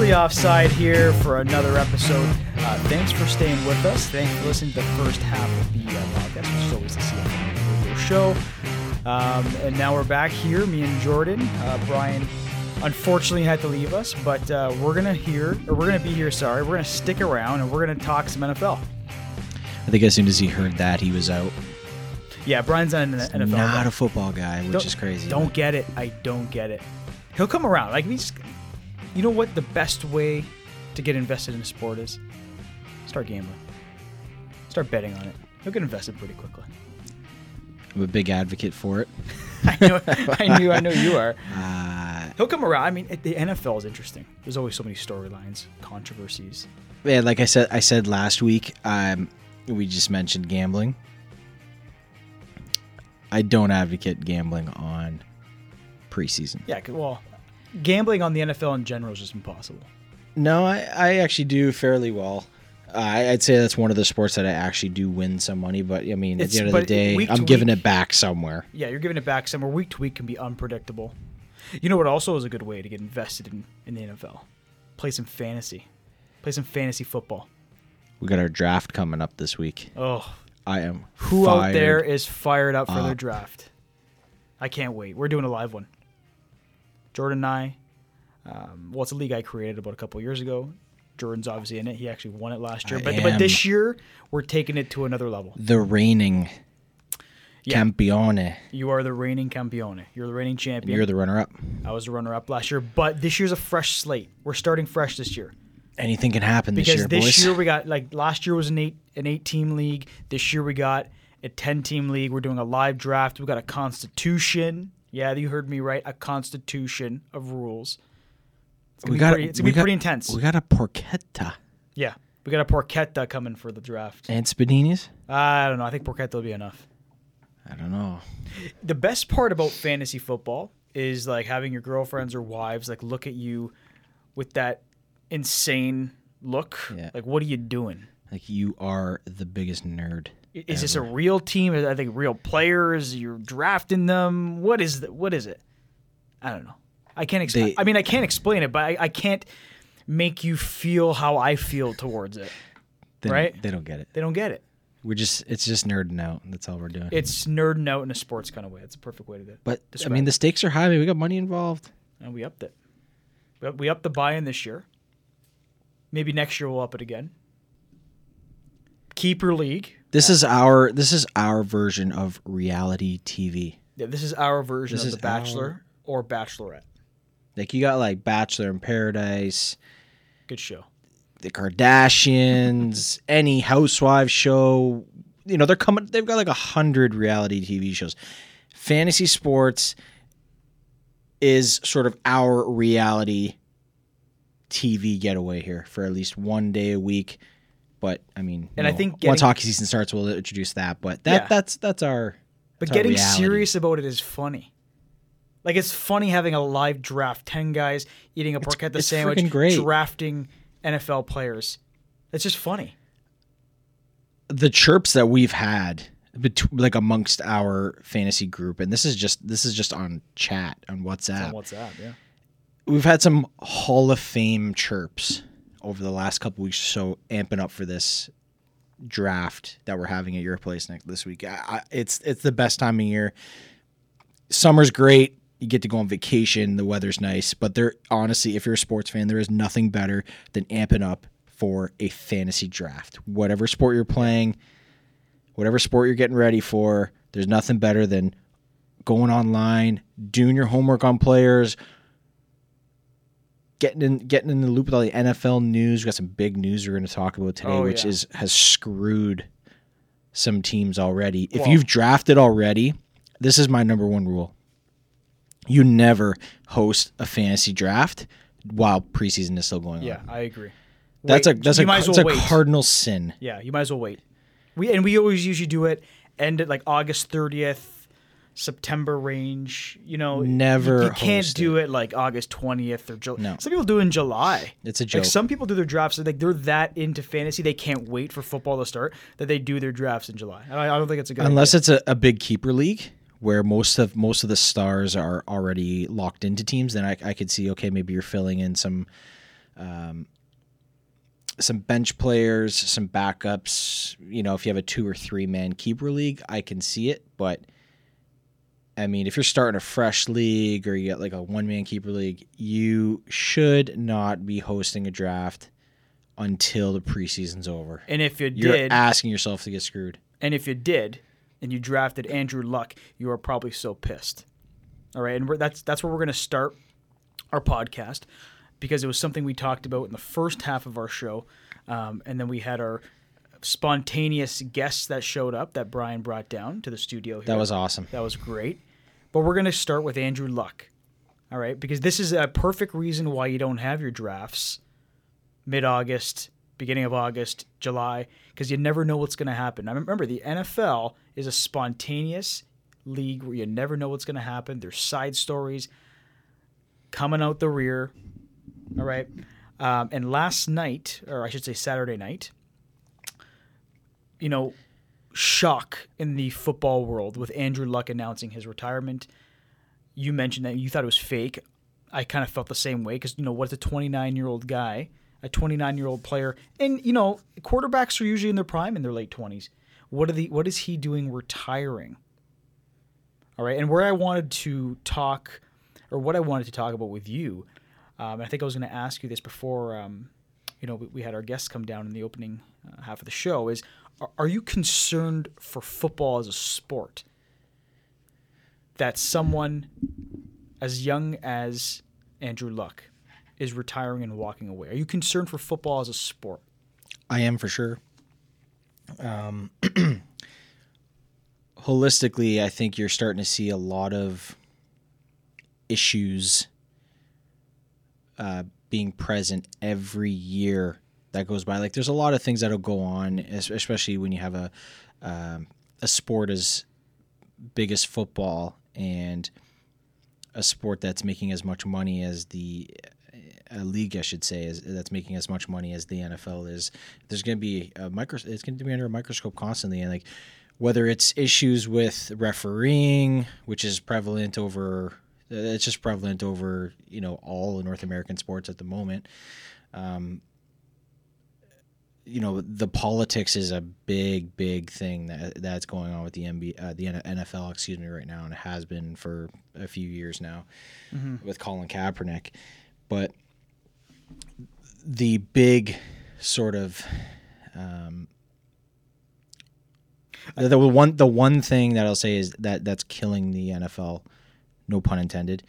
Purposely Offside here for another episode. Uh, thanks for staying with us. Thanks for listening to the first half of the uh, podcast, which is always the CFM radio show. Um, and now we're back here, me and Jordan. Uh, Brian unfortunately had to leave us, but uh, we're gonna hear, or we're gonna be here. Sorry, we're gonna stick around and we're gonna talk some NFL. I think as soon as he heard that, he was out. Yeah, Brian's not an NFL. Not guy. a football guy, which Don't- is crazy. Don't get it. I don't get it. He'll come around. Like we just, you know what? The best way to get invested in a sport is start gambling. Start betting on it. He'll get invested pretty quickly. I'm a big advocate for it. I know. I knew. I know you are. Uh, He'll come around. I mean, the NFL is interesting. There's always so many storylines, controversies. yeah, like I said, I said last week, um, we just mentioned gambling. I don't advocate gambling on preseason. Yeah, Well, gambling on the NFL in general is just impossible. No, I, I actually do fairly well. Uh, I'd say that's one of the sports that I actually do win some money, but I mean, at the end of the but day, week I'm giving week- it back somewhere. Yeah, you're giving it back somewhere. Week to week can be unpredictable. You know what also is a good way to get invested in, in the NFL? Play some fantasy. Play some fantasy football. We got our draft coming up this week. Oh, I am who out there fired is fired up for their up. draft? I can't wait. We're doing a live one. Jordan and I. Um, well, it's a league I created about a couple years ago. Jordan's obviously in it. He actually won it last year. I But, but this year, we're taking it to another level. the reigning Yeah. campione. You are the reigning campione. You're the reigning champion. You're the runner-up. I was the runner-up last year, but this year's a fresh slate. We're starting fresh this year Anything can happen this because year, this boys. year we got like last year was an eight an eight-team league. This year we got a ten-team league. We're doing a live draft. We got a constitution. Yeah, you heard me right. A constitution of rules. It's gonna we be got pretty, it's gonna be got- pretty intense. We got a porchetta yeah, we got a porchetta coming for the draft. and spadinis. I don't know. I think porchetta will be enough. I don't know. the best part about fantasy football is like having your girlfriends or wives like look at you with that insane look. Yeah. Like, what are you doing? Like you are the biggest nerd. Is this a real team? I think real players. You're drafting them. What is the, What is it? I don't know. I can't explain. They- I mean, I can't explain it, but I, I can't make you feel how I feel towards it. They Right? They don't get it. They don't get it. We're just it's just nerding out. That's all we're doing. It's nerding out in a sports kind of way. It's a perfect way to do it. but I mean, it. the stakes are high. I mean, we got money involved. and we upped it. We up- We upped the buy-in this year. Maybe next year we'll up it again. Keeper league. This is our this is our version of reality TV. Yeah, this is our version This of is The Bachelor or Bachelorette. Like you got like Bachelor in Paradise, Good show. the Kardashians, any housewives show. You know, they're coming. They've got like a hundred reality TV shows. Fantasy sports is sort of our reality TV getaway here for at least one day a week. But I mean, And I think once getting- hockey season starts, we'll introduce that. But that Yeah. that's that's our. But It's our getting reality. serious about it is funny. Like it's funny having a live draft, ten guys eating a It's- porchetta it's sandwich, great. drafting NFL players. It's just funny. the chirps that we've had bet- like amongst our fantasy group and this is just this is just on chat on It's whatsapp on WhatsApp, yeah. we've had some hall of fame chirps over the last couple weeks so amping up for this draft that we're having at your place next this week. I, it's it's the best time of year. Summer's great. You get to go on vacation. The weather's nice. But there honestly if you're a sports fan there is nothing better than amping up for a fantasy draft. Whatever sport you're playing whatever sport you're getting ready for there's nothing better than going online doing your homework on players getting in getting in the loop with all the NFL news. We got some big news we're going to talk about today, Oh, which yeah. is has screwed some teams already. If you've drafted already, this is my number one rule. You never host a fantasy draft while preseason is still going Yeah, on. Yeah, I agree. That's a that's you a might that's well a cardinal sin. Yeah, you might as well wait. We and we always usually do it end at like August thirtieth, September range. You know, Never You, can't host do it. like August twentieth or July. No. Some people do it in July. It's a joke. Like some people do their drafts. Like they're that into fantasy, they can't wait for football to start that they do their drafts in July. I, I don't think it's a good. Unless idea. it's a, a big keeper league where most of most of the stars are already locked into teams, then I, I could see okay maybe you're filling in some um, some bench players, some backups. You know, if you have a two or three man keeper league, I can see it. But I mean, if you're starting a fresh league or you got like a one man keeper league, you should not be hosting a draft until the preseason's over. And if you did, You're did, asking yourself to get screwed. and if you did, and you drafted Andrew Luck, you are probably so pissed. All right, and we're, that's that's where we're going to start our podcast because it was something we talked about in the first half of our show, um, and then we had our spontaneous guests that showed up that Brian brought down to the studio. Here. That was awesome. That was great. But we're going to start with Andrew Luck. All right, because this is a perfect reason why you don't have your drafts mid August, beginning of August, July, because you never know what's going to happen. Now, remember, the NFL is a spontaneous league where you never know what's going to happen. There's side stories coming out the rear. All right. Um, and last night, or I should say Saturday night, you know, shock in the football world with Andrew Luck announcing his retirement. You mentioned that you thought it was fake. I kind of felt the same way because you know what's a 29 year old guy, a 29 year old player, and you know quarterbacks are usually in their prime in their late 20s. What are the what is he doing retiring? All right, and where I wanted to talk, or what I wanted to talk about with you, um, I think I was going to ask you this before, um, you know, we, we had our guests come down in the opening uh, half of the show. Is are, you concerned for football as a sport that someone as young as Andrew Luck is retiring and walking away? Are you concerned for football as a sport? I am for sure. Um, holistically, I think you're starting to see a lot of issues uh, being present every year that goes by. Like, there's a lot of things that'll go on, especially when you have a um, a sport as big as football and a sport that's making as much money as the a league, I should say, is that's making as much money as the NFL is. There's going to be a micro. It's going to be under a microscope constantly, and like whether it's issues with refereeing, which is prevalent over. It's just prevalent over you know all the North American sports at the moment. Um, you know the politics is a big, big thing that that's going on with the NBA, uh, the NFL, excuse me, right now, and it has been for a few years now with Colin Kaepernick. But the big sort of um, the, the one the one thing that I'll say is that that's killing the NFL, no pun intended,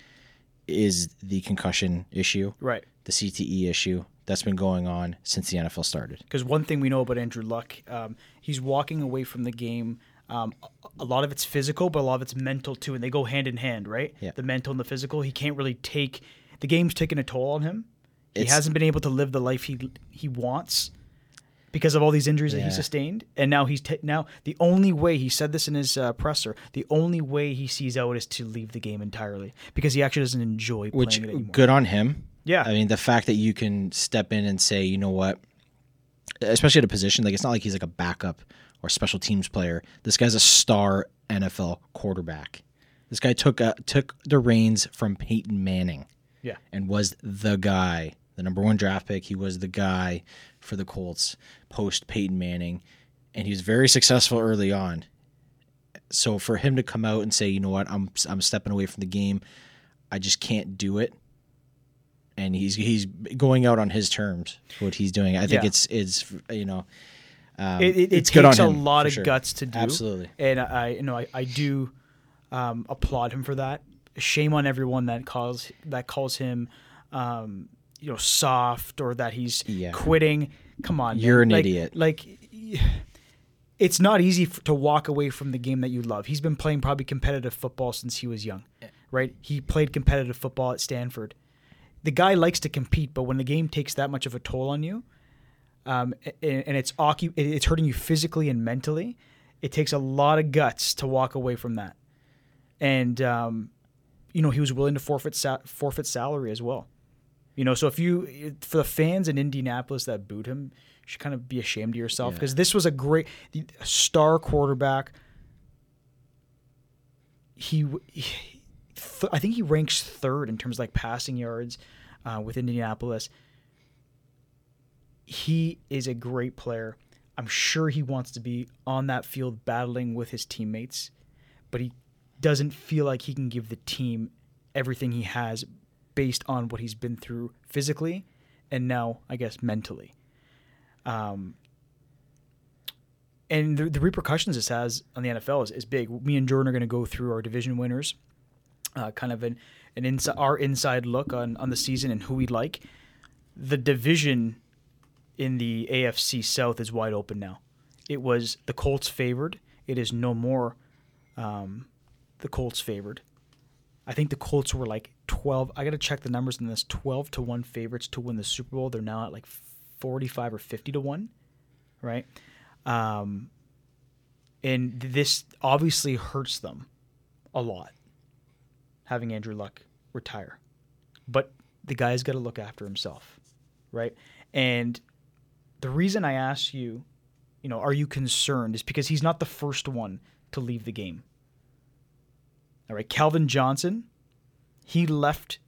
is the concussion issue, Right. the CTE issue that's been going on since the NFL started. Because one thing we know about Andrew Luck, um, he's walking away from the game. Um, a- lot of it's physical, but a lot of it's mental too, and they go hand in hand, right? Yeah. The mental and the physical. He can't really take the game's taking a toll on him. He It's- hasn't been able to live the life he he wants because of all these injuries that he sustained, and now he's ta- now the only way he said this in his uh, presser. The only way he sees out is to leave the game entirely because he actually doesn't enjoy Which playing it anymore. good on him. Yeah. I mean the fact that you can step in and say, you know what, especially at a position like it's not like he's like a backup or special teams player. This guy's a star NFL quarterback. This guy took uh, took the reins from Peyton Manning. Yeah. and was the guy, the number one draft pick. He was the guy for the Colts post Peyton Manning, and he was very successful early on. So for him to come out and say, you know what, I'm I'm stepping away from the game, I just can't do it, and he's he's going out on his terms. What he's doing, I think Yeah. it's it's you know, um, it, it, it it's good on takes a lot of sure. guts to do. Absolutely. and I, you know, I, I do um, applaud him for that. Shame on everyone that calls that calls him, um, you know, soft or that he's Yeah. quitting. Come on. You're an Like- idiot. Like, it's not easy f- to walk away from the game that you love. He's been playing probably competitive football since he was young, right? He played competitive football at Stanford. The guy likes to compete, but when the game takes that much of a toll on you, um, a- and it's occu- it's hurting you physically and mentally. It takes a lot of guts to walk away from that, and um, you know he was willing to forfeit sa- forfeit salary as well. You know, so if you for the fans in Indianapolis that booed him, you should kind of be ashamed of yourself Yeah. because this was a great the- star quarterback. He, he th- I think he ranks third in terms of like passing yards uh, with Indianapolis he is a great player. I'm sure he wants to be on that field battling with his teammates, but he doesn't feel like he can give the team everything he has based on what he's been through physically and now, I guess, mentally. Um, and the, the repercussions this has on the NFL is, is big. Me and Jordan are going to go through our division winners, uh, kind of an, an inside our inside look on, on the season and who we'd like. The division in the AFC South is wide open now. It was the Colts favored. It is no more um, the Colts favored. I think the Colts were like 12. I got to check the numbers in this 12 to 1 favorites to win the Super Bowl. They're now at like 45 or 50 to 1, right? Um, and this obviously hurts them a lot having Andrew Luck retire. But the guy's got to look after himself, right? And the reason I ask you, you know, are you concerned is because he's not the first one to leave the game. All right, Calvin Johnson, he left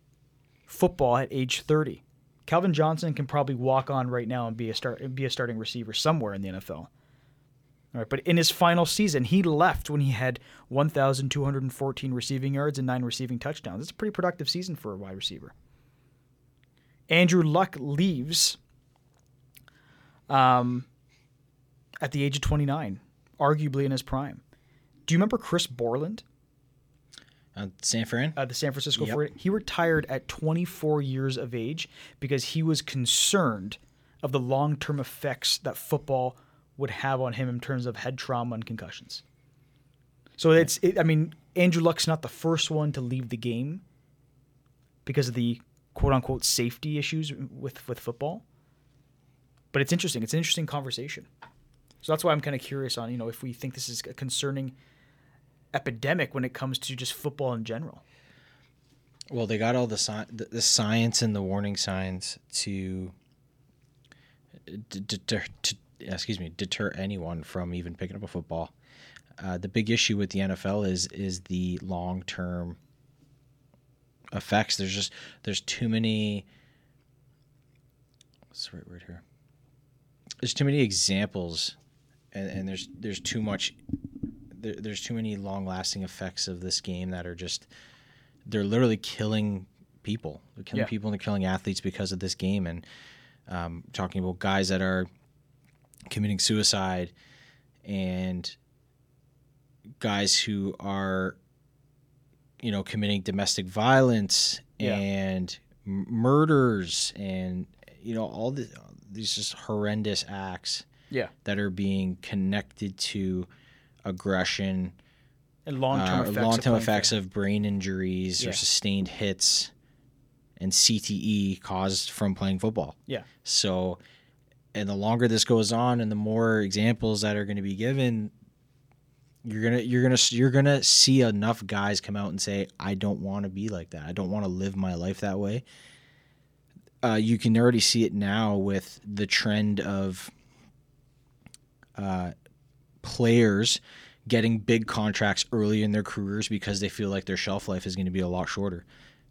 football at age 30. Calvin Johnson can probably walk on right now and be a start be a starting receiver somewhere in the NFL. All right, but in his final season, he left when he had 1,214 receiving yards and nine receiving touchdowns. It's a pretty productive season for a wide receiver. Andrew Luck leaves um, at the age of 29, arguably in his prime. Do you remember Chris Borland? Uh, San Fran. uh, the San Francisco Yep. 40 He retired at 24 years of age because he was concerned of the long term effects that football would have on him in terms of head trauma and concussions. So it's, it, I mean, Andrew Luck's not the first one to leave the game because of the quote unquote safety issues with, with football. But it's interesting. It's an interesting conversation. So that's why I'm kind of curious on, you know, if we think this is a concerning epidemic when it comes to just football in general. Well, they got all the, sci- the science and the warning signs to, d- deter, to excuse me, deter anyone from even picking up a football. Uh, the big issue with the NFL is is the long term effects. There's just there's too many. What's the right word here? There's too many examples, and, and there's there's too much. There, there's too many long lasting effects of this game that are just they're literally killing people. They're killing Yeah. people and they're killing athletes because of this game. And um, talking about guys that are committing suicide and guys who are, you know, committing domestic violence Yeah. and murders and you know all the, these just horrendous acts Yeah. that are being connected to aggression And long term uh, effects. of long-term playing effects of brain injuries Yeah. or sustained hits and CTE caused from playing football. Yeah. So, and the longer this goes on, and the more examples that are going to be given, you're gonna you're gonna you're gonna see enough guys come out and say, "I don't want to be like that. I don't want to live my life that way." Uh, you can already see it now with the trend of uh, players getting big contracts early in their careers because they feel like their shelf life is going to be a lot shorter.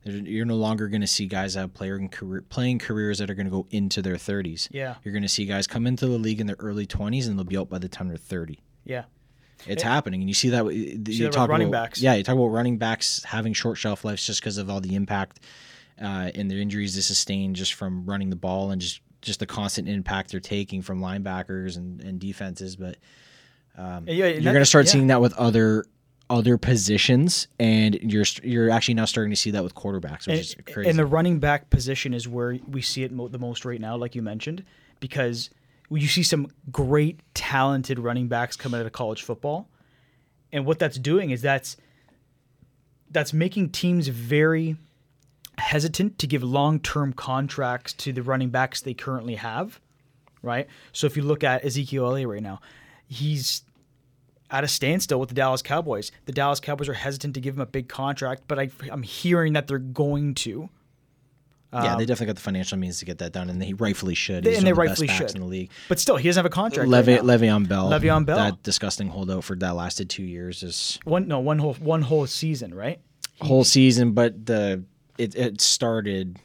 You're no longer going to see guys have playing career playing careers that are going to go into their 30s. Yeah. You're going to see guys come into the league in their early 20s and they'll be out by the time they're 30. Yeah. It's happening, and you see that. You, that with talk running about, backs. Yeah, you talk about running backs having short shelf lives just because of all the impact uh, and the injuries they sustain just from running the ball and just just the constant impact they're taking from linebackers and, and defenses. But um, Yeah, and you're going to start yeah. seeing that with other other positions, and you're you're actually now starting to see that with quarterbacks, which is And, crazy. and the running back position is where we see it mo- the most right now, like you mentioned, because you see some great, talented running backs coming out of college football, and what that's doing is that's that's making teams very hesitant to give long-term contracts to the running backs they currently have, right? So if you look at Ezekiel Elliott right now, he's at a standstill with the Dallas Cowboys. The Dallas Cowboys are hesitant to give him a big contract, but I, I'm hearing that they're going to. yeah, um, they definitely got the financial means to get that done, and they rightfully should. He's and they the best rightfully backs should. in the league. But still, he doesn't have a contract. Leve- right now. Le'Veon Bell. Le'Veon Bell. That disgusting holdout for that lasted two years is one no one whole one whole season, right? whole season, but the it, it started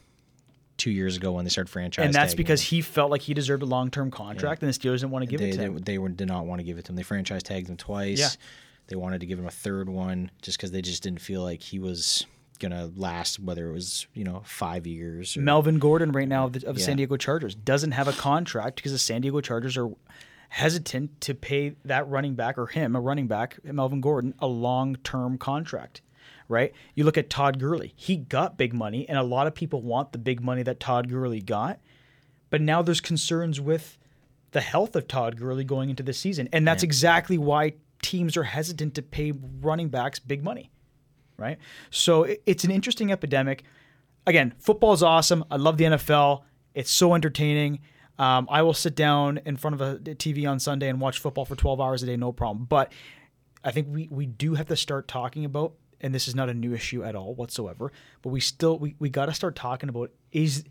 two years ago when they started franchise. and that's because him. he felt like he deserved a long term contract, and the Steelers didn't want to give they it to they, him. they were, did not want to give it to him. They franchise tagged him twice. Yeah. They wanted to give him a third one just because they just didn't feel like he was gonna last, whether it was you know five years. Or, Melvin Gordon, right now of the, of the San Diego Chargers, doesn't have a contract because the San Diego Chargers are hesitant to pay that running back or him, a running back, Melvin Gordon, a long term contract. Right? You look at Todd Gurley. He got big money, and a lot of people want the big money that Todd Gurley got. But now there's concerns with the health of Todd Gurley going into the season. And that's exactly why teams are hesitant to pay running backs big money. Right? So it's an interesting epidemic. Again, football is awesome. I love the NFL. It's so entertaining. Um, I will sit down in front of a TV on Sunday and watch football for 12 hours a day, no problem. But I think we, we do have to start talking about, and this is not a new issue at all whatsoever, but we still we, we got to start talking about is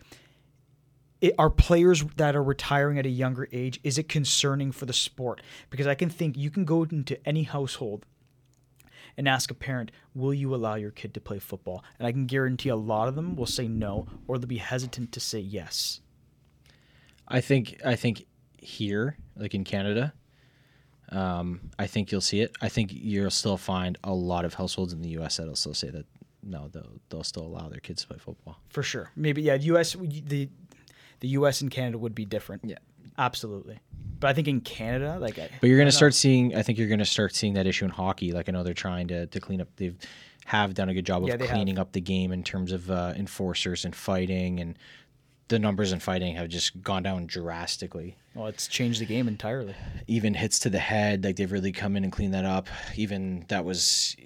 it, are players that are retiring at a younger age is it concerning for the sport? Because i can think you can go into any household and ask a parent will you allow your kid to play football? And i can guarantee a lot of them will say no or they'll be hesitant to say yes. I think I think here, like in Canada, um, I think you'll see it. I think you'll still find a lot of households in the U.S. that'll still say that no, they'll they'll still allow their kids to play football. for sure maybe yeah us the the us and canada would be different Yeah. absolutely but i think in canada like I, But you're going to know. start seeing. I think you're going to start seeing that issue in hockey. Like I know they're trying to, to clean up. They've have done a good job of Yeah, have. cleaning up the game in terms of uh, enforcers and fighting, and the numbers in fighting have just gone down drastically. well it's changed the game entirely Even hits to the head, like they've really come in and cleaned that up. Even that was,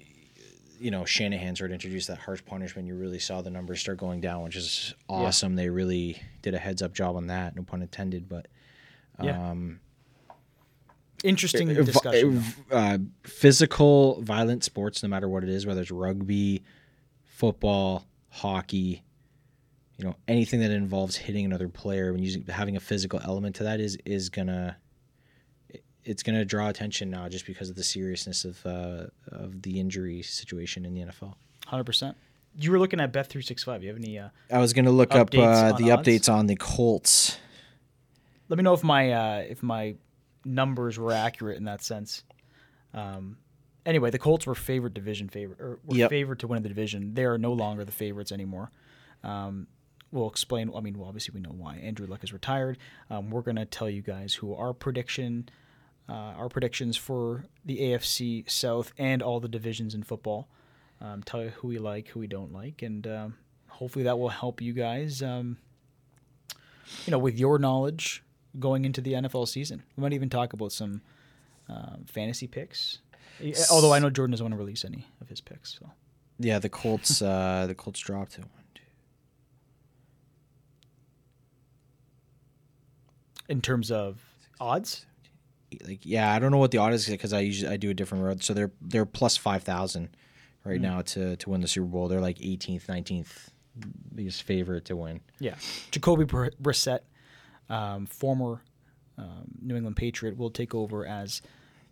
you know, Shanahan sort of introduced that harsh punishment. You really saw the numbers start going down, which is awesome. They really did a heads up job on that. No pun intended, but. Yeah. Um, interesting uh, vi- discussion though. uh, physical, violent sports, no matter what it is, whether it's rugby, football, hockey, you know, anything that involves hitting another player and using having a physical element to that is is gonna it's gonna draw attention now just because of the seriousness of uh, of the injury situation in the NFL. Hundred percent. You were looking at Bet three six five. You have any? Uh, I was gonna look up uh, the odds? updates on the Colts. let me know if my uh, if my numbers were accurate in that sense. Um, anyway, the Colts were favorite division favorite or were Yep. favored to win the division. They are no longer the favorites anymore. Um, we'll explain. I mean, well, obviously we know why. Andrew Luck is retired. Um, we're gonna tell you guys who our prediction, uh, our predictions for the AFC South and all the divisions in football. Um, tell you who we like, who we don't like, and um, hopefully that will help you guys. Um, you know, with your knowledge going into the NFL season. We might even talk about some um, fantasy picks. Although I know Jordan doesn't want to release any of his picks. So Yeah, the Colts. uh, the Colts dropped to one, two. In terms of odds, like yeah, I don't know what the odds is because I usually I do a different road. So they're they're plus five thousand right Mm. now to to win the Super Bowl. They're like 18th, 19th biggest favorite to win. yeah, Jacoby Br- Brissett, um, former um, New England Patriot, will take over as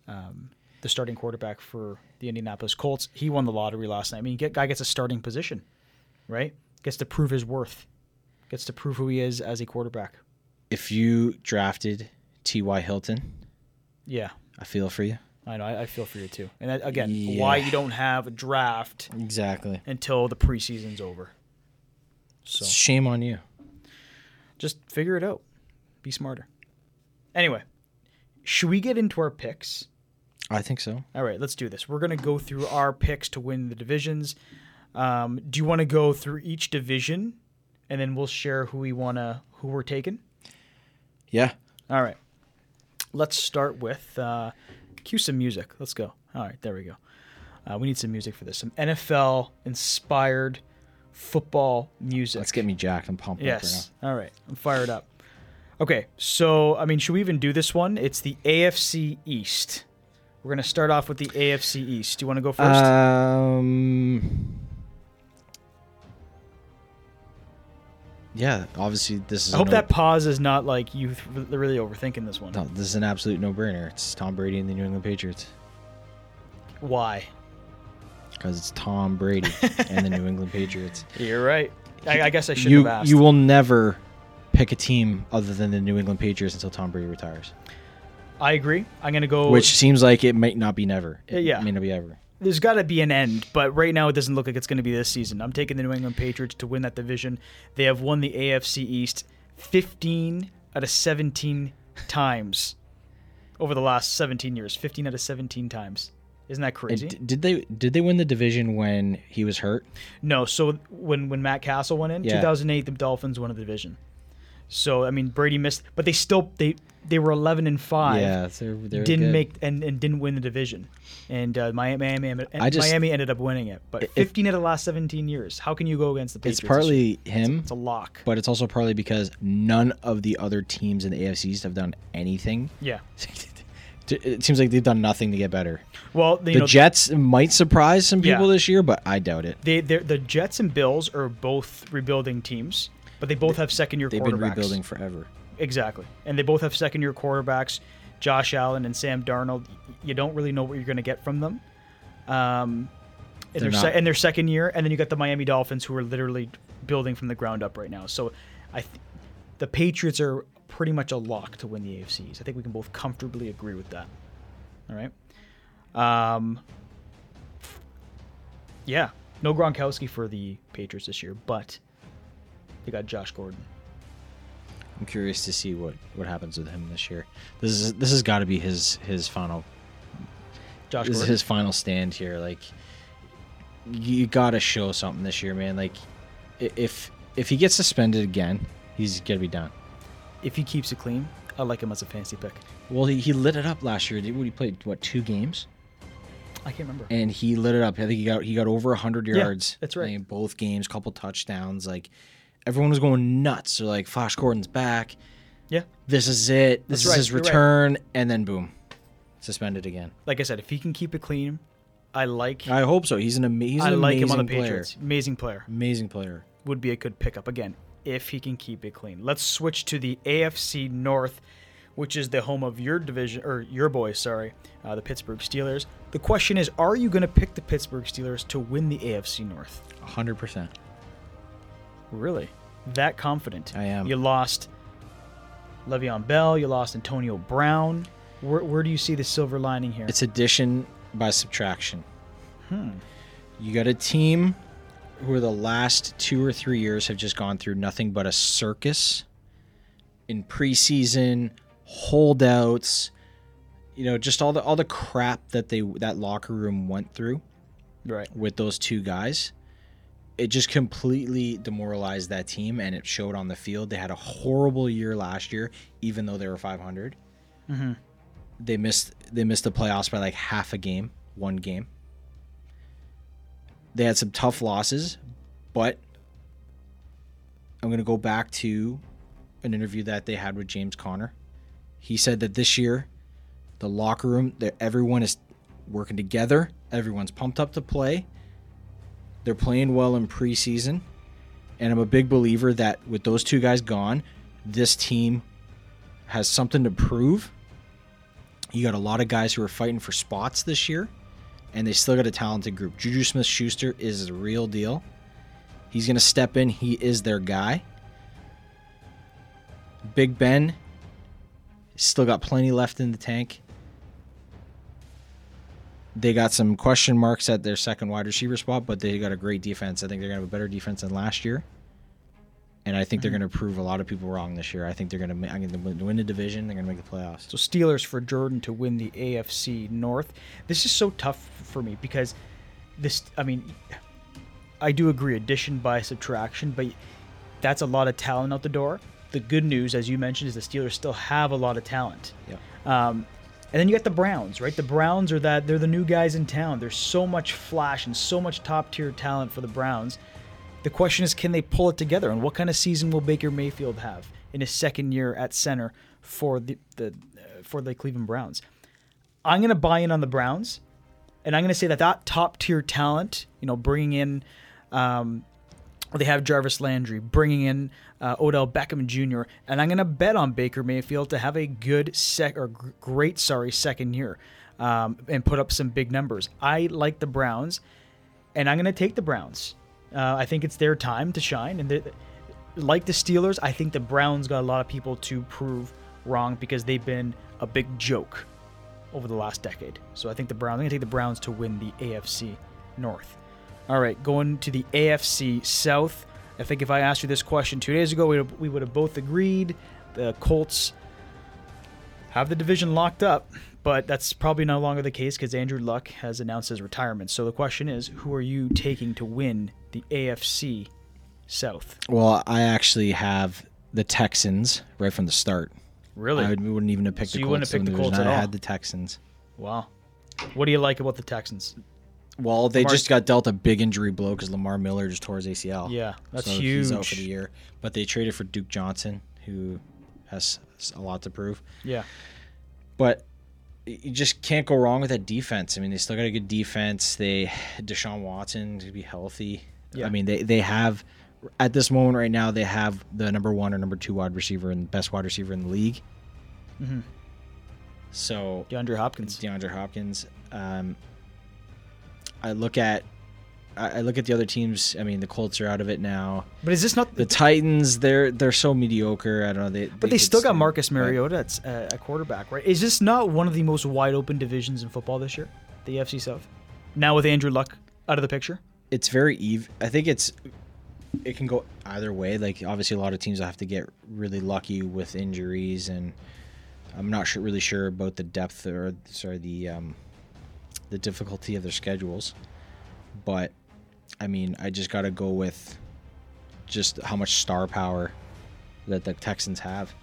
um, the starting quarterback for the Indianapolis Colts. He won the lottery last night. I mean, get, guy gets a starting position, right? Gets to prove his worth. Gets to prove who he is as a quarterback. If you drafted T.Y. Hilton, Yeah, I feel for you. I know. I, I feel for you too. And that, again, Yeah. why you don't have a draft Exactly. until the preseason's over. So Shame on you. just figure it out. Be smarter. Anyway, should we get into our picks? I think so. All right, let's do this. We're gonna go through our picks to win the divisions. Um, do you want to go through each division, and then we'll share who we wanna who we're taking? Yeah. All right. Let's start with uh, cue some music. Let's go. All right, there we go. Uh, we need some music for this. Some NFL inspired football music. Let's get me jacked. I'm pumped Yes. All right. I'm fired up. Okay. So, I mean, should we even do this one? It's the AFC East. We're going to start off with the AFC East. Do you want to go first? Um. Yeah, obviously this is. I hope no- that pause is not like you th- really overthinking this one. No, this is an absolute no-brainer. It's Tom Brady and the New England Patriots Why? because it's Tom Brady and the New England Patriots. You're right. I, I guess I should you have asked. you will never pick a team other than the New England Patriots until Tom Brady retires, I agree. I'm gonna go. which seems like it might not be never. It. Yeah. may not be ever. There's got to be an end, but right now it doesn't look like it's going to be this season. I'm taking the New England Patriots to win that division. They have won the AFC East 15 out of 17 times over the last 17 years. 15 out of 17 times. Isn't that crazy? d- did they did they win the division when he was hurt? No, so when when Matt Cassel went in, Yeah. 2008, the Dolphins won the division. So I mean, Brady missed, but they still they they were 11 and five. yeah, they're, they're didn't good. make and, and didn't win the division, and uh, Miami Miami, I just- Miami ended up winning it. But If- 15 out of the last 17 years, how can you go against the Patriots? It's partly him, It's a lock. but it's also partly because none of the other teams in the AFC East have done anything. Yeah. it seems like they've done nothing to get better. Well, the know, Jets might surprise some people Yeah. this year, but I doubt it. they the Jets and Bills are both rebuilding teams, but they both have second year They've quarterbacks. been rebuilding forever. Exactly. And they both have second year quarterbacks, Josh Allen and Sam Darnold. You don't really know what you're going to get from them. Um, in, They're their se- in their second year, and then you got the Miami Dolphins, who are literally building from the ground up right now. So, I, th- the Patriots are pretty much a lock to win the AFCs. I think we can both comfortably agree with that. All right. Um, yeah, no Gronkowski for the Patriots this year, but they got Josh Gordon. I'm curious to see what, what happens with him this year. This is this has got to be his his final Josh this is his final stand here. Like you got to show something this year, man. Like if if he gets suspended again, he's gonna be done. if he keeps it clean, I like him as a fancy pick. Well, he, he lit it up last year. Did he played what two games? I can't remember. and he lit it up. I think he got he got over hundred Yeah, yards. that's right. In both games, couple touchdowns. Like everyone was going nuts. They're like, Flash Gordon's back. Yeah. This is it. This That's is right, his you're right. return. And then boom, suspended again. Like I said, if he can keep it clean, I like. I hope so. He's an, ama- he's I an like amazing him on the player. Patriots. Amazing player. Amazing player. Would be a good pickup again if he can keep it clean. Let's switch to the AFC North, which is the home of your division or your boys. Sorry, uh, the Pittsburgh Steelers. The question is, are you going to pick the Pittsburgh Steelers to win the AFC North? hundred percent. Really? That confident? I am. You lost Le'Veon Bell. You lost Antonio Brown. Where, where do you see the silver lining here? It's addition by subtraction. Hmm. You got a team who the last two or three years have just gone through nothing but a circus in preseason, holdouts, you know, just all the all the crap that they that locker room went through right. with those two guys. It just completely demoralized that team and it showed on the field. They had a horrible year last year, even though they were 500. Mhm. They missed they missed the playoffs by like half a game, one game. They had some tough losses, but I'm going to go back to an interview that they had with James Conner. He said that this year, the locker room, that everyone is working together. Everyone's pumped up to play. They're playing well in preseason. And I'm a big believer that with those two guys gone, this team has something to prove. You got a lot of guys who are fighting for spots this year, and they still got a talented group. Juju Smith Schuster is the real deal. He's going to step in. He is their guy. Big Ben still got plenty left in the tank. They got some question marks at their second wide receiver spot, but they got a great defense. I think they're going to have a better defense than last year. And I think they're going to prove a lot of people wrong this year. I think they're going to, I'm going to win the division. They're going to make the playoffs. So Steelers for Jordan to win the AFC North. This is so tough for me because this. I mean, I do agree addition by subtraction, but that's a lot of talent out the door. The good news, as you mentioned, is the Steelers still have a lot of talent. Yeah. Um, and then you got the Browns, right? The Browns are that they're the new guys in town. There's so much flash and so much top tier talent for the Browns. The question is, can they pull it together? And what kind of season will Baker Mayfield have in his second year at center for the, the uh, for the Cleveland Browns? I'm going to buy in on the Browns, and I'm going to say that that top tier talent, you know, bringing in, um, they have Jarvis Landry, bringing in uh, Odell Beckham Jr., and I'm going to bet on Baker Mayfield to have a good sec or great, sorry, second year, um, and put up some big numbers. I like the Browns, and I'm going to take the Browns. Uh, I think it's their time to shine, and like the Steelers, I think the Browns got a lot of people to prove wrong because they've been a big joke over the last decade. So I think the Browns. I'm gonna take the Browns to win the AFC North. All right, going to the AFC South. I think if I asked you this question two days ago, we we would have both agreed the Colts have the division locked up, but that's probably no longer the case because Andrew Luck has announced his retirement. So the question is, who are you taking to win the AFC South? Well, I actually have the Texans right from the start. Really? I would, wouldn't even have picked So the you Colts. wouldn't have picked the. Colts at all. I had the Texans. Wow. What do you like about the Texans? Well, they Lamar- just got dealt a big injury blow because Lamar Miller just tore his ACL. Yeah, that's so huge. He's out for the year. But they traded for Duke Johnson, who has a lot to prove. Yeah. But you just can't go wrong with that defense. I mean, they still got a good defense. They Deshaun Watson to be healthy. Yeah. I mean, they they have at this moment right now they have the number one or number two wide receiver and best wide receiver in the league. Mhm. So DeAndre Hopkins. DeAndre Hopkins. Um, I look at I look at the other teams. I mean, the Colts are out of it now. But is this not The Titans, they're they're so mediocre. I don't know. They, But they still got Marcus Mariota at, uh, at quarterback, right? Is this not one of the most wide open divisions in football this year? The AFC South. Now with Andrew Luck out of the picture? It's very even. I think it's it can go either way. Like obviously, a lot of teams will have to get really lucky with injuries, and I'm not sure, really sure about the depth or sorry the um, the difficulty of their schedules. But I mean, I just got to go with just how much star power that the Texans have.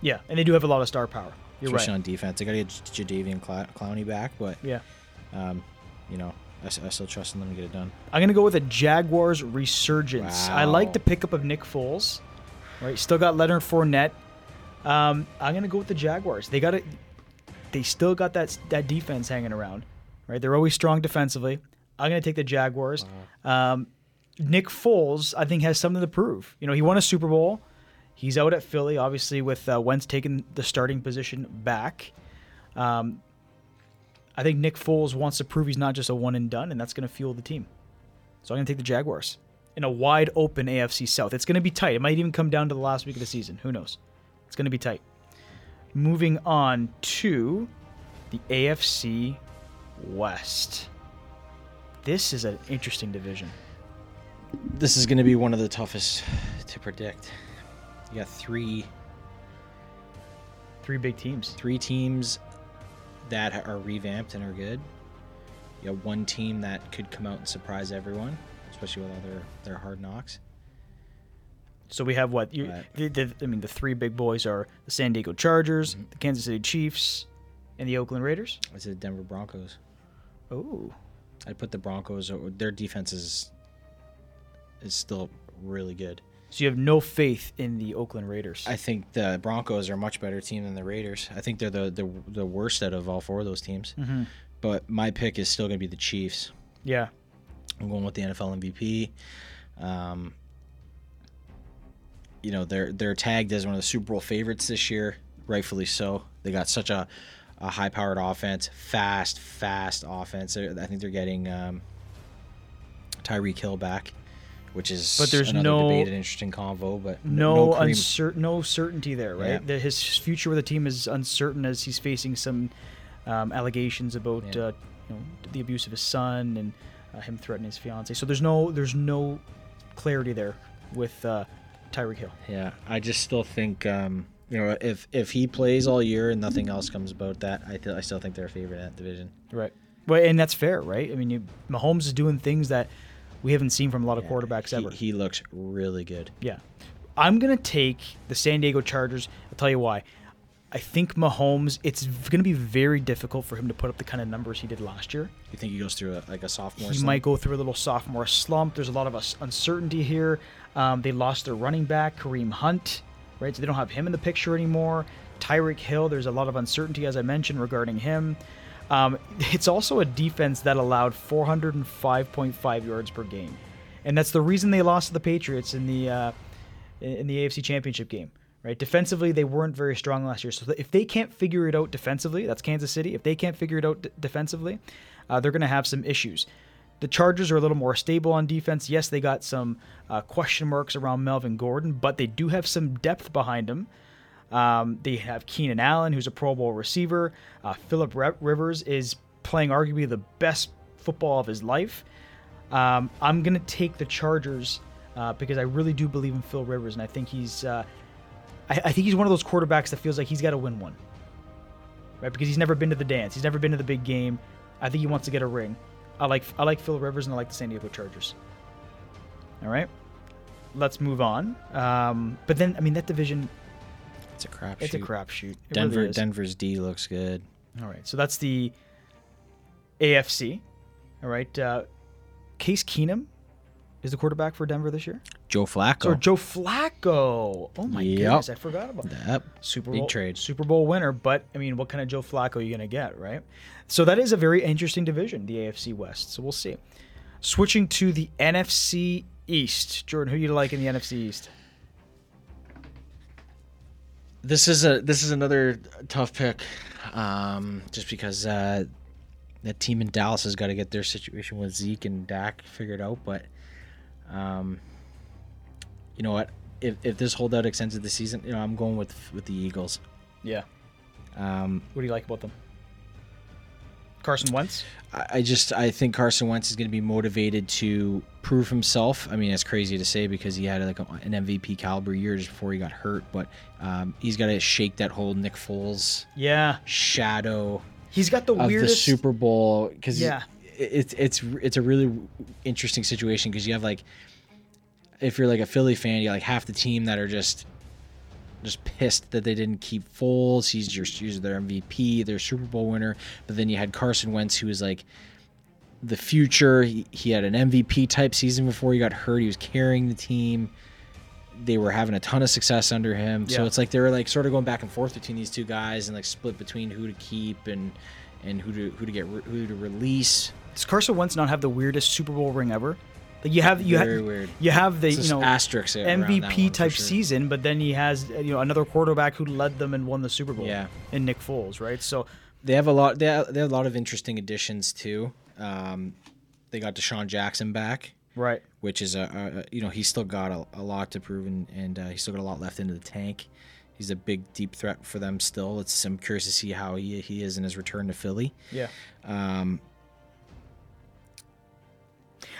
Yeah, and they do have a lot of star power. You're especially right. on defense. They got to get Jadeveon Cla- Clowney back, but Yeah. um, you know, I still trust in them to get it done. I'm going to go with a Jaguars resurgence. I like the pickup of Nick Foles. Right, still got Leonard Fournette. Um, I'm going to go with the Jaguars. They got it. They still got that that defense hanging around. Right, they're always strong defensively. I'm going to take the Jaguars. Um, Nick Foles, I think, has something to prove. You know, he won a Super Bowl. He's out at Philly, obviously, with uh, Wentz taking the starting position back. Um, I think Nick Foles wants to prove he's not just a one and done, and that's going to fuel the team. So I'm going to take the Jaguars in a wide open AFC South. It's going to be tight. It might even come down to the last week of the season. Who knows? It's going to be tight. Moving on to the AFC West. This is an interesting division. This is going to be one of the toughest to predict. You got three Three big teams. three teams that are revamped and are good. You got one team that could come out and surprise everyone, especially with all their, their hard knocks. So we have what? You, the, the, I mean, the three big boys are the San Diego Chargers, Mm-hmm. the Kansas City Chiefs, and the Oakland Raiders. It's the Denver Broncos. Oh, I put the Broncos. Their defense is is still really good. so you have no faith in the Oakland Raiders. I think the Broncos are a much better team than the Raiders. I think they're the the, the worst out of all four of those teams. mm-hmm. But my pick is still going to be the Chiefs. Yeah, I'm going with the NFL MVP. Um, you know they're they're tagged as one of the Super Bowl favorites this year, rightfully so. They got such a, a high powered offense, fast, fast offense. I think they're getting um, Tyreek Hill back, which is But there's another no- debated, interesting convo. But no cream. uncer- no certainty there, right? Yeah. The, his future with the team is uncertain as he's facing some um, allegations about Yeah. uh, you know, the abuse of his son and uh, him threatening his fiance. So there's no there's no clarity there with uh, Tyreek Hill. Yeah, I just still think um, you know if if he plays all year and nothing else comes about that, I th- I still think they're a favorite in that division. Right. Well, and that's fair, right? I mean, you, Mahomes is doing things that we haven't seen from a lot of Yeah, quarterbacks he, ever. He looks really good. Yeah. I'm going to take the San Diego Chargers. I'll tell you why. I think Mahomes, it's going to be very difficult for him to put up the kind of numbers he did last year. You think he goes through a, like a sophomore? He slump? might go through a little sophomore slump. There's a lot of uncertainty here. Um, they lost their running back, Kareem Hunt, right? So they don't have him in the picture anymore. Tyreek Hill, there's a lot of uncertainty, as I mentioned, regarding him. Um, it's also a defense that allowed 405.5 yards per game, and that's the reason they lost to the Patriots in the uh, in the AFC Championship game. Right, defensively they weren't very strong last year. So if they can't figure it out defensively, that's Kansas City. If they can't figure it out d- defensively, uh, they're going to have some issues. The Chargers are a little more stable on defense. Yes, they got some uh, question marks around Melvin Gordon, but they do have some depth behind him. Um, they have Keenan Allen, who's a Pro Bowl receiver. Uh, Philip Rivers is playing arguably the best football of his life. Um, I'm gonna take the Chargers uh, because I really do believe in Phil Rivers, and I think he's, uh, I, I think he's one of those quarterbacks that feels like he's got to win one, right? Because he's never been to the dance, he's never been to the big game. I think he wants to get a ring. I like I like Phil Rivers, and I like the San Diego Chargers. All right, let's move on. Um, but then, I mean, that division, It's a crap. it's a crapshoot. Denver really. Denver's D looks good. All right, so that's the AFC. All right, uh, Case Keenum is the quarterback for Denver this year. Joe Flacco. Or Joe Flacco. Oh my Yep. goodness, I forgot about that. Yep. Super Big Bowl trade. Super Bowl winner, but I mean, what kind of Joe Flacco are you gonna get, right? So that is a very interesting division, the AFC West. So we'll see. Switching to the NFC East, Jordan, who you like in the NFC East? This is a this is another tough pick, um, just because uh, that team in Dallas has got to get their situation with Zeke and Dak figured out. But um, you know what? If, if this holdout extends to the season, you know I'm going with with the Eagles. Yeah. Um, What do you like about them? Carson Wentz. I I just I think Carson Wentz is going to be motivated to prove himself. I mean, it's crazy to say because he had like a, an MVP caliber year just before he got hurt, but um, he's got to shake that whole Nick Foles Yeah, shadow he's got the weirdest. the Super Bowl because Yeah. It's it's it's a really interesting situation because you have like if you're like a Philly fan, you like half the team that are just just pissed that they didn't keep Foles. He's your he's their MVP, their Super Bowl winner. But then you had Carson Wentz, who was like the future. He, he had an MVP type season before he got hurt. He was carrying the team. They were having a ton of success under him. So it's like they were like sort of going back and forth between these two guys and like split between who to keep and and who to who to get who to release. Does Carson Wentz not have the weirdest Super Bowl ring ever? Like you have you Very have weird. you have the you know asterisks around that one MVP type sure. season, but then he has you know another quarterback who led them and won the Super Bowl. Yeah. in Nick Foles, right? So They have a lot. They have, they have a lot of interesting additions too. Um, they got DeSean Jackson back, right, which is a, a a- you know he's still got a, a lot to prove and, and uh, he's still got a lot left into the tank. He's a big deep threat for them still. It's I'm curious to see how he he is in his return to Philly. yeah. Um,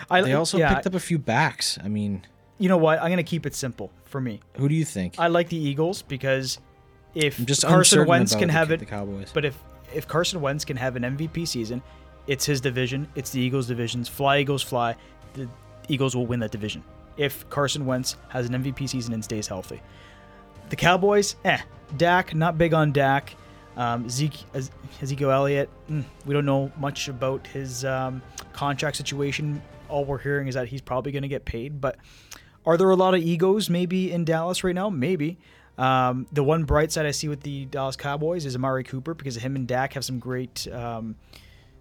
I they also yeah, picked up a few backs. I mean, You know what? I'm gonna keep it simple for me. who do you think? I like the Eagles because if I'm just Carson Wentz can the, have the it, Cowboys. but if if Carson Wentz can have an MVP season, it's his division. It's the Eagles' divisions. Fly Eagles, fly. The Eagles will win that division if Carson Wentz has an MVP season and stays healthy. The Cowboys, eh. Dak, not big on Dak. Um, Zeke, Ezekiel Elliott, mm, we don't know much about his um, contract situation. All we're hearing is that he's probably going to get paid. But are there a lot of egos maybe in Dallas right now? Maybe. Um, the one bright side I see with the Dallas Cowboys is Amari Cooper because him and Dak have some great, um,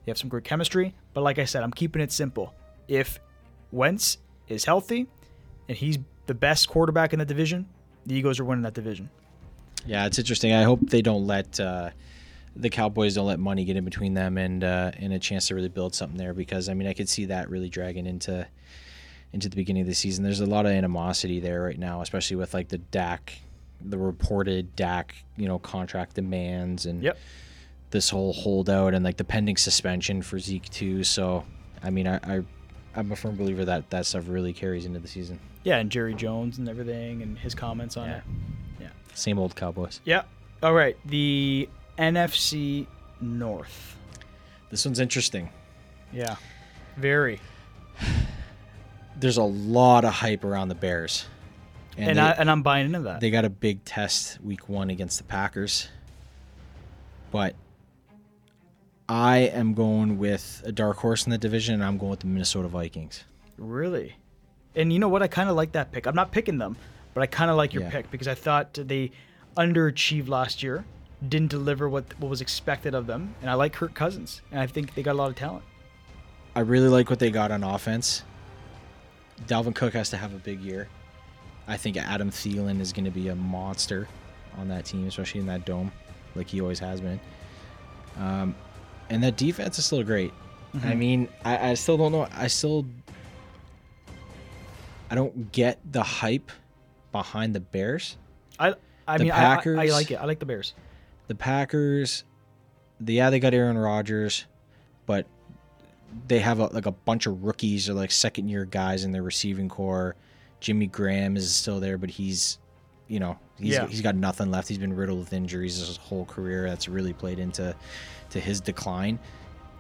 they have some great chemistry. But like I said, I'm keeping it simple. If Wentz is healthy and he's the best quarterback in the division, the Eagles are winning that division. Yeah, it's interesting. I hope they don't let uh, the Cowboys don't let money get in between them and uh, and a chance to really build something there because I mean I could see that really dragging into into the beginning of the season. There's a lot of animosity there right now, especially with like the Dak, the reported Dak, you know, contract demands and Yep. this whole holdout and like the pending suspension for Zeke too. So I mean I, I I'm a firm believer that that stuff really carries into the season. Yeah, and Jerry Jones and everything and his comments on Yeah. it. Yeah. Same old Cowboys. Yeah. All right. The NFC North. This one's interesting. Yeah. Very. there's a lot of hype around the Bears, And, they, I and I'm buying into that. they got a big test week one against the Packers. But I am going with a dark horse in the division, and I'm going with the Minnesota Vikings. Really? And you know what? I kind of like that pick. I'm not picking them, but I kind of like your Yeah. pick because I thought they underachieved last year, didn't deliver what what was expected of them, and I like Kirk Cousins, and I think they got a lot of talent. I really like what they got on offense. Dalvin Cook has to have a big year. I think Adam Thielen is going to be a monster on that team, especially in that dome, like he always has been. Um, and that defense is still great. I mm-hmm. mean, I, I still don't know. I still I don't get the hype behind the Bears. I I The mean I- I, I, like it. I like the Bears. The Packers, the, yeah, they got Aaron Rodgers, but they have a, like a bunch of rookies or like second year guys in their receiving corps. Jimmy Graham is still there, but he's, you know, he's Yeah. he's got nothing left. He's been riddled with injuries his whole career. That's really played into to his decline.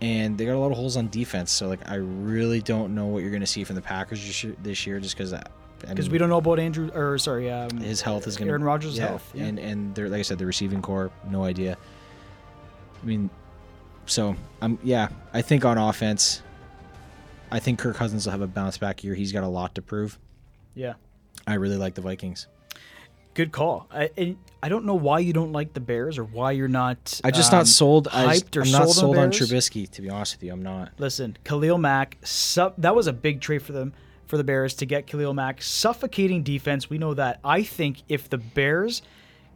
And they got a lot of holes on defense. So like, I really don't know what you're going to see from the Packers this year, just because Because we don't know about Andrew or sorry, um, his health is going to Aaron Rodgers' yeah, health. Yeah. and and they're like I said, the receiving corps, no idea. I mean, so I'm yeah, I think on offense, I think Kirk Cousins will have a bounce back year. He's got a lot to prove. yeah. I really like the Vikings. Good call. I and I don't know why you don't like the Bears or why you're not. I just um, not sold. I hyped or I'm not sold on on? Trubisky. To be honest with you, I'm not. Listen, Khalil Mack, su- that was a big trade for them for the Bears to get Khalil Mack. Suffocating defense, we know that. I think if the Bears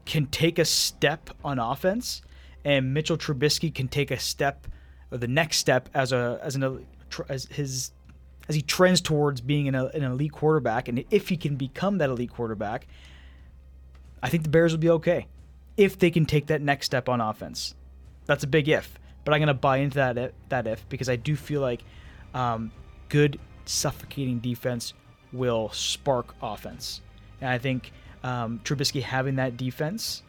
can take a step on offense, and Mitchell Trubisky can take a step or the next step as a as an as his as he trends towards being an, an elite quarterback, and if he can become that elite quarterback, I think the Bears will be okay if they can take that next step on offense. That's a big if, but I'm gonna buy into that if, that if because I do feel like um, good suffocating defense will spark offense, and I think um, Trubisky having that defense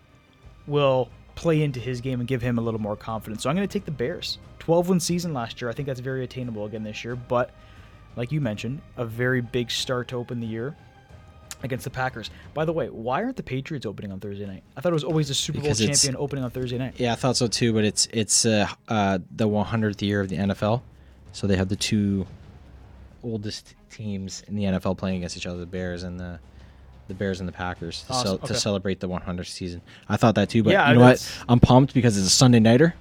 will play into his game and give him a little more confidence. So I'm gonna take the Bears. 12 win season last year. I think that's very attainable again this year, but like you mentioned, a very big start to open the year against the Packers. By the way, why aren't the Patriots opening on Thursday night? I thought it was always the Super Bowl Because it's- champion opening on Thursday night. Yeah, I thought so too. But it's it's uh, uh, the 100th year of the NFL, so they have the two oldest teams in the NFL playing against each other: the Bears and the the Bears and the Packers to, Awesome, cel- okay. to celebrate the 100th season. I thought that too, but Yeah, you know what? I'm pumped because it's a Sunday nighter,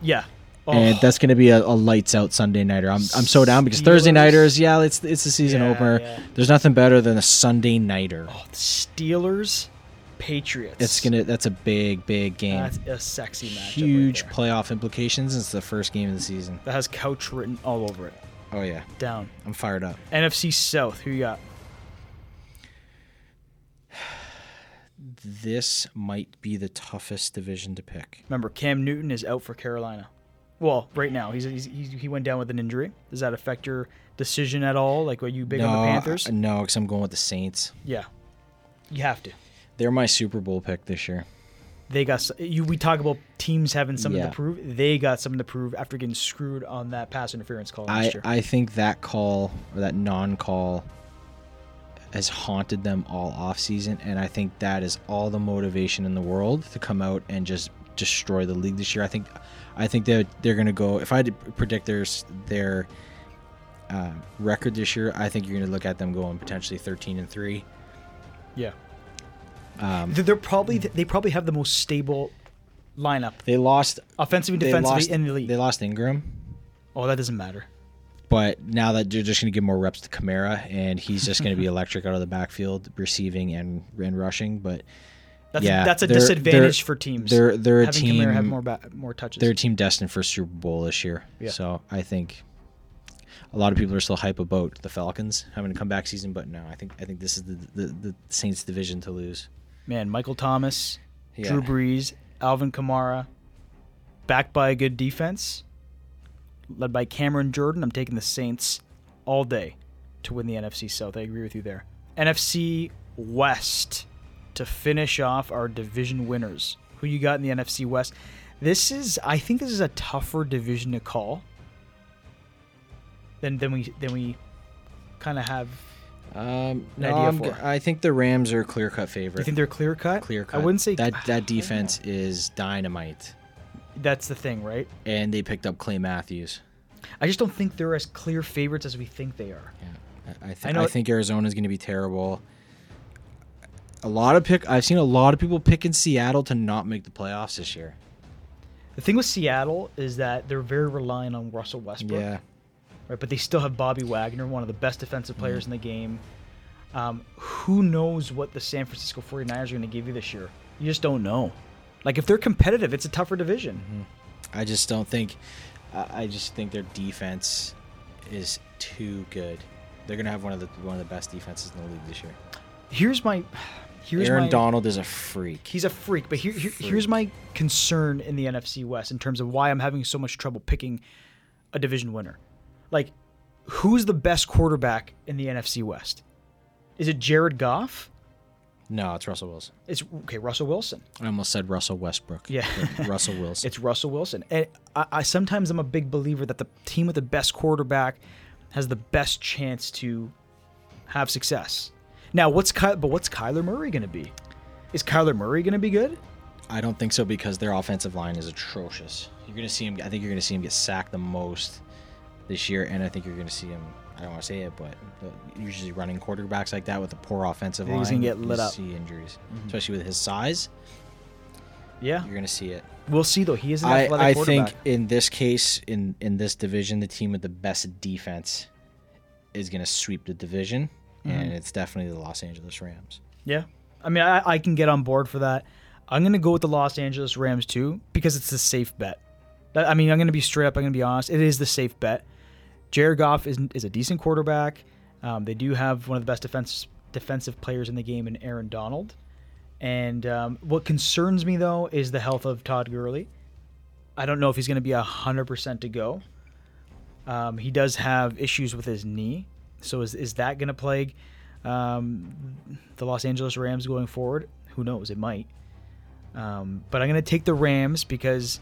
Yeah. And that's going to be a, a lights out Sunday nighter. I'm I'm so down because Thursday nighters, yeah, it's it's the season Yeah, opener. yeah. There's nothing better than a Sunday nighter. oh, the Steelers, Patriots. It's gonna that's a big big game. That's a sexy match. Huge Right playoff implications. It's the first game of the season. that has couch written all over it. Oh yeah, Down. I'm fired up. NFC South. Who you got? This might be the toughest division to pick. Remember, Cam Newton is out for Carolina. Well, right now he's, he's, he's he went down with an injury. Does that affect your decision at all? Like, are you big on the Panthers? uh, no, because I'm going with the Saints. yeah, you have to. They're my Super Bowl pick this year. They got you. We talk about teams having something Yeah. to prove. They got something to prove after getting screwed on that pass interference call I, year. I think that call or that non-call has haunted them all off season, and I think that is all the motivation in the world to come out and just destroy the league this year. I think, I think they're they're gonna go. If I had to predict their their uh, record this year, I think you're gonna look at them going potentially 13 and three. yeah, Um, they're, they're probably they probably have the most stable lineup, they lost. offensively, They defensively, lost. in the league. They lost Ingram. oh, that doesn't matter. But now that they're just going to give more reps to Kamara, and he's just going to be electric out of the backfield, receiving and and rushing. But That's Yeah, that's a they're- disadvantage they're- for teams. they're they're a team. Have more ba- more touches. they're a team destined for Super Bowl this year. Yeah. So I think a lot of people are still hype about the Falcons having a comeback season, but no, I think I think this is the the, the Saints division to lose. Man, Michael Thomas, Yeah. Drew Brees, Alvin Kamara, backed by a good defense, led by Cameron Jordan. I'm taking the Saints all day to win the NFC South. I agree with you there. NFC West to finish off our division winners. Who you got in the NFC West? This is, I think, this is a tougher division to call than than we than we kind of have. Um, An no, idea I'm for. I think the Rams are a clear cut You favorite. think they're clear cut? clear cut. I wouldn't say that that defense is dynamite, That's the thing, right? and they picked up Clay Matthews. I just don't think they're as clear favorites as we think they are. I, I, th- I I, know- think Arizona's going to be terrible. A lot of pick. I've seen a lot of people picking Seattle to not make the playoffs this year. The thing with Seattle is that they're very reliant on Russell Westbrook, Yeah, right? But they still have Bobby Wagner, one of the best defensive Mm-hmm. players in the game. Um, who knows what the San Francisco 49ers are going to give you this year? You just don't know. Like if they're competitive, it's a tougher division. I just don't think. I, just think their defense is too good. They're gonna have one of the one of the best defenses in the league this year. Here's my here's Aaron my Donald is a freak. he's a freak, but here, here here's my concern in the NFC West in terms of why I'm having so much trouble picking a division winner. Like, who's the best quarterback in the NFC West? Is it Jared Goff? No, it's Russell Wilson. It's okay, Russell Wilson. I almost said Russell Westbrook. Yeah. Russell Wilson. It's Russell Wilson. And I, I sometimes I'm a big believer that the team with the best quarterback has the best chance to have success. Now, what's Ky- but what's Kyler Murray going to be? Is Kyler Murray going to be good? I don't think so because their offensive line is atrocious. You're gonna see him. I think you're gonna see him get sacked the most this year, and I think you're gonna see him. I don't want to say it, but, usually running quarterbacks like that with a poor offensive I line, he's gonna get you lit up. See injuries, mm-hmm. especially with his size. Yeah, You're gonna see it. we'll see though. He is an I, athletic I quarterback. think in this case, in in this division, the team with the best defense is gonna sweep the division, Mm-hmm. and it's definitely the Los Angeles Rams. Yeah, I mean, I, I can get on board for that. I'm gonna go with the Los Angeles Rams too because it's a safe bet. I mean, I'm gonna be straight up. I'm gonna be honest. It is the safe bet. Jared Goff is is a decent quarterback. Um, they do have one of the best defense defensive players in the game in Aaron Donald. And um, what concerns me though is the health of Todd Gurley. I don't know if he's going to be hundred percent to go. Um, he does have issues with his knee, so is is that going to plague um, the Los Angeles Rams going forward? Who knows? It might. Um, but I'm going to take the Rams because,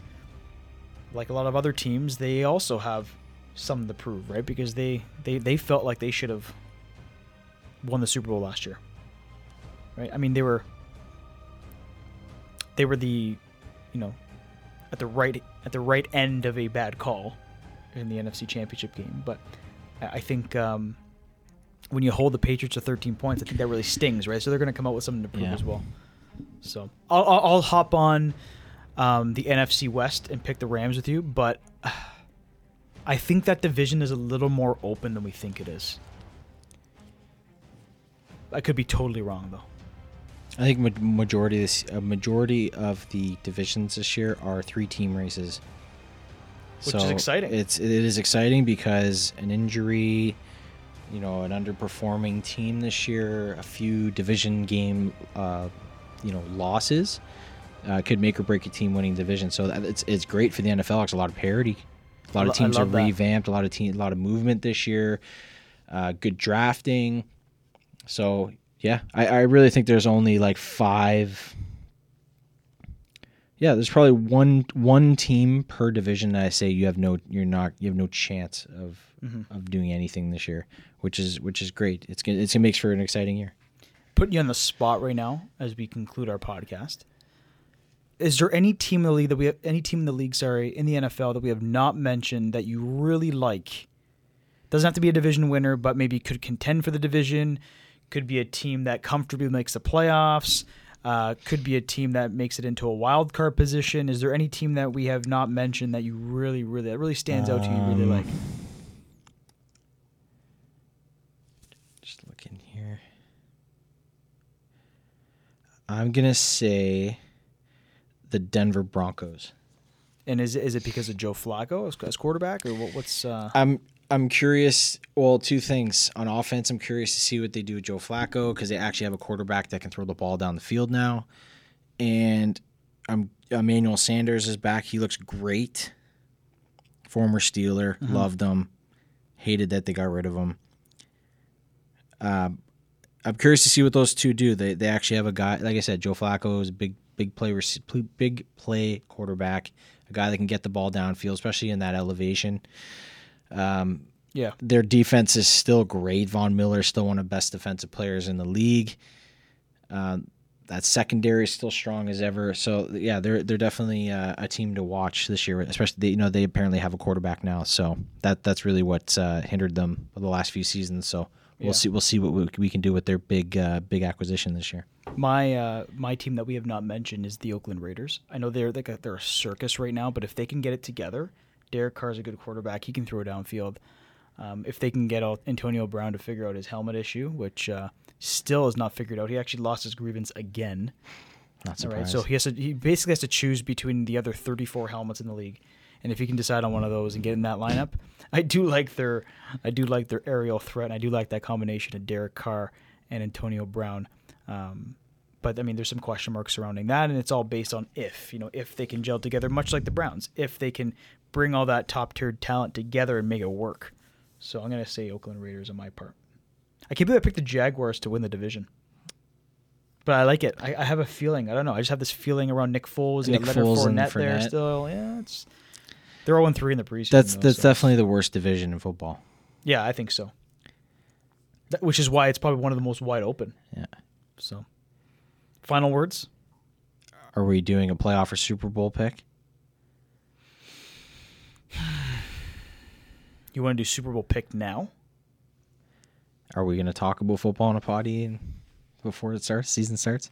like a lot of other teams, they also have something to prove, right? Because they they they felt like they should have won the Super Bowl last year, right? I mean, they were they were the you know at the right at the right end of a bad call in the NFC Championship game, but I think. Um, when you hold the Patriots to 13 points, I think that really stings, right? So they're going to come out with something to prove Yeah. as well. So I'll, I'll, I'll hop on um, the NFC West and pick the Rams with you, but uh, I think that division is a little more open than we think it is. I could be totally wrong though. I think majority of this, a majority of the divisions this year are three team races. Which is exciting. It's it is exciting because an injury, you know, an underperforming team this year, a few division game, uh, you know, losses, uh, could make or break a team winning division. So that, it's it's great for the NFL. It's a lot of parity. A lot of teams are that. revamped. A lot of team, a lot of movement this year. Uh, good drafting. So yeah, I, I really think there's only like five. Yeah, there's probably one one team per division that I say you have no you're not you have no chance of Mm-hmm. of doing anything this year, which is which is great. It's gonna it's gonna make for an exciting year. Putting you on the spot right now as we conclude our podcast. Is there any team in the league that we have any team in the league, sorry, in the NFL that we have not mentioned that you really like? Doesn't have to be a division winner, but maybe could contend for the division. Could be a team that comfortably makes the playoffs. Uh, could be a team that makes it into a wild card position. Is there any team that we have not mentioned that you really, really, that really stands out to you? Really Um, like? Just looking here. I'm gonna say the Denver Broncos. And is it, is it because of Joe Flacco as, as quarterback, or what, what's? Uh, I'm I'm curious. Well, two things on offense. I'm curious to see what they do with Joe Flacco because they actually have a quarterback that can throw the ball down the field now, and I'm Emmanuel Sanders is back. He looks great. Former Steeler, loved him. Hated that they got rid of him. Um, I'm curious to see what those two do. They they actually have a guy, like I said, Joe Flacco is a big big play big play quarterback, a guy that can get the ball downfield, especially in that elevation. Um, yeah, their defense is still great. Von Miller is still one of the best defensive players in the league. Um, that secondary is still strong as ever. So yeah, they're they're definitely uh, a team to watch this year. Especially they, you know they apparently have a quarterback now, so that that's really what's uh, hindered them the last few seasons. So we'll Yeah. see we'll see what we, we can do with their big uh, big acquisition this year. My uh, my team that we have not mentioned is the Oakland Raiders. I know they're like a, they're a circus right now, but if they can get it together, Derek Carr's a good quarterback. He can throw downfield. Um, if they can get Antonio Brown to figure out his helmet issue, which uh, still is not figured out, he actually lost his grievance again. Not All right, surprised. so he has to he basically has to choose between the other 34 helmets in the league, And if he can decide on one of those and get in that lineup, I do like their I do like their aerial threat. And I do like that combination of Derek Carr and Antonio Brown. Um, but I mean, there's some question marks surrounding that, and it's all based on if you know if they can gel together, much like the Browns, if they can bring all that top tier talent together and make it work. So I'm gonna say Oakland Raiders on my part. I can't believe I picked the Jaguars to win the division. But I like it. I, I have a feeling. I don't know. I just have this feeling around Nick Foles. Nick got Leonard Foles and Fournette there Fournette. still. Yeah, it's they're 0 3 in the preseason. That's though, that's so- definitely the worst division in football. Yeah, I think so. That, which is why it's probably one of the most wide open. Yeah. So, final words. Are we doing a playoff or Super Bowl pick? You want to do Super Bowl pick now? Are we going to talk about football on a potty before it starts, season starts?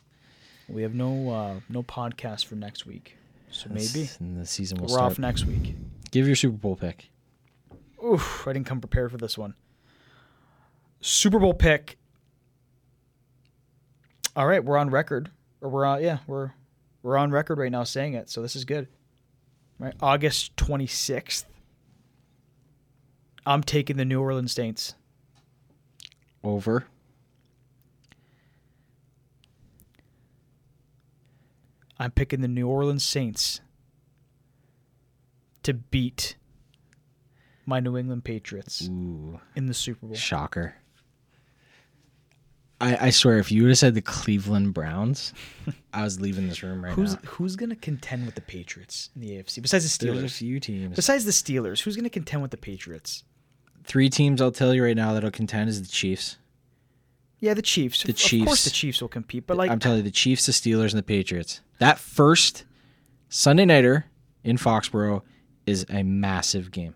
We have no uh, no podcast for next week, so maybe and the season will we're off start. next week. Give your Super Bowl pick. Oof, I didn't come prepared for this one. Super Bowl pick. All right, we're on record. Or we're on yeah, we're we're on record right now saying it. So this is good. Right? August 26th. I'm taking the New Orleans Saints. Over. I'm picking the New Orleans Saints to beat my New England Patriots Ooh, in the Super Bowl. shocker. I, I swear, if you would have said the Cleveland Browns, I was leaving this room right Who's now. who's gonna contend with the Patriots in the AFC besides the Steelers? There's a few teams. Besides the Steelers, who's gonna contend with the Patriots? Three teams I'll tell you right now that'll contend is the Chiefs. Yeah, the Chiefs. The Of- Of course, Chiefs. the Chiefs will compete, but like I'm telling you, the Chiefs, the Steelers, and the Patriots. That first Sunday nighter in Foxborough is a massive game.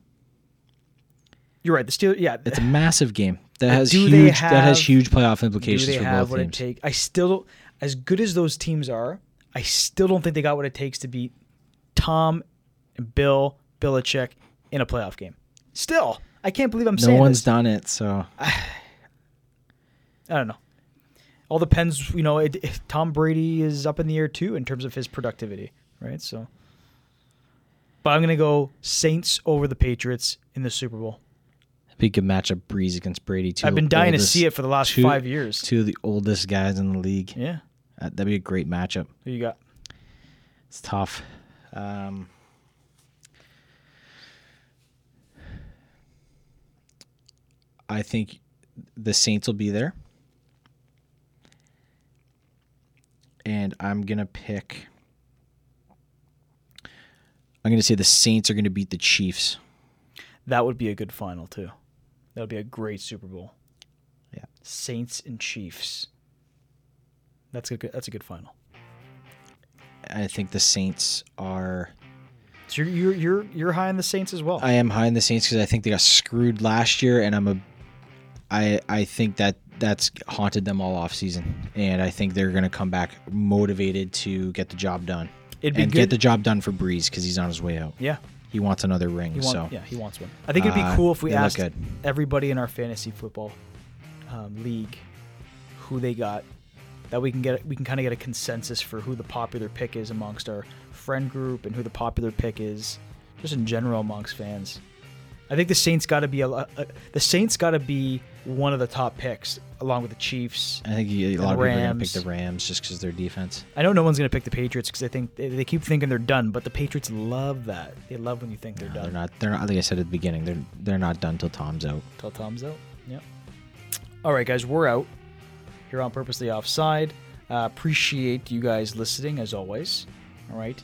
you're right. The Steelers. Yeah, It's a massive game that has huge that has huge playoff do implications they for have both what it teams. takes? I still, as good as those teams are, I still don't think they got what it takes to beat Tom and Bill Belichick in a playoff game. Still, I can't believe I'm no saying No one's this. done it, so I don't know. All depends, you know. It, if Tom Brady is up in the air too in terms of his productivity, right? So, but I'm gonna go Saints over the Patriots in the Super Bowl. be a good matchup. Brees against Brady. too. I've been dying oldest- to see it for the last two- five years. Two of the oldest guys in the league. Yeah, Uh, that'd be a great matchup. who you got? It's tough. Um, I think the Saints will be there. And I'm going to pick. I'm going to say the Saints are going to beat the Chiefs. That would be a good final too. That would be a great Super Bowl. Yeah. Saints and Chiefs. That's a good. That's a good final. I think the Saints are. So you're you're you're, you're high on the Saints as well. I am high in the Saints because I think they got screwed last year, and I'm a. I I think that that's haunted them all off season, and I think they're gonna come back motivated to get the job done It'd be and good. get the job done for Brees because he's on his way out. yeah, He wants another ring, he wants. so Yeah, he wants one. I think it'd be uh, cool if we asked everybody in our fantasy football um, league who they got. That we can get. We can kind of get a consensus for who the popular pick is amongst our friend group and who the popular pick is, just in general amongst fans. I think the Saints got to be a, a, the Saints got to be one of the top picks along with the Chiefs. I think you- a lot of people are gonna pick the Rams just because their defense. I know no one's gonna pick the Patriots because they think they, they keep thinking they're done, but the Patriots love that. They love when you think they're done. they're not. They're not. Like I said at the beginning, they're they're not done till Tom's out. Till Tom's out. Yep. All right, guys, we're out here on Purposely Offside. Uh, appreciate you guys listening as always. All right.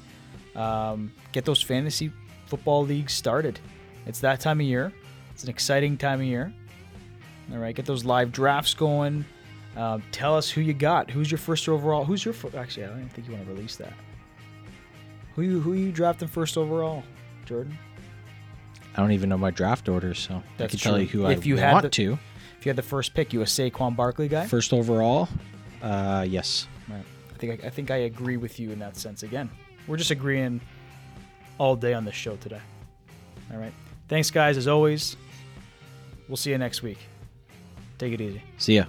Um, get those fantasy football leagues started. It's that time of year. It's an exciting time of year. All right, get those live drafts going. Um, tell us who you got. Who's your first overall? Who's your fir- actually? I don't even think you want to release that. Who you who you drafting first overall, Jordan? I don't even know my draft order, so I That's can tell you who If I you had want the- to. If you had the first pick, you a Saquon Barkley guy. First overall, uh, yes. Right. I think I, I think I agree with you in that sense. Again, we're just agreeing all day on this show today. All right. Thanks, guys. As always, we'll see you next week. Take it easy. See ya.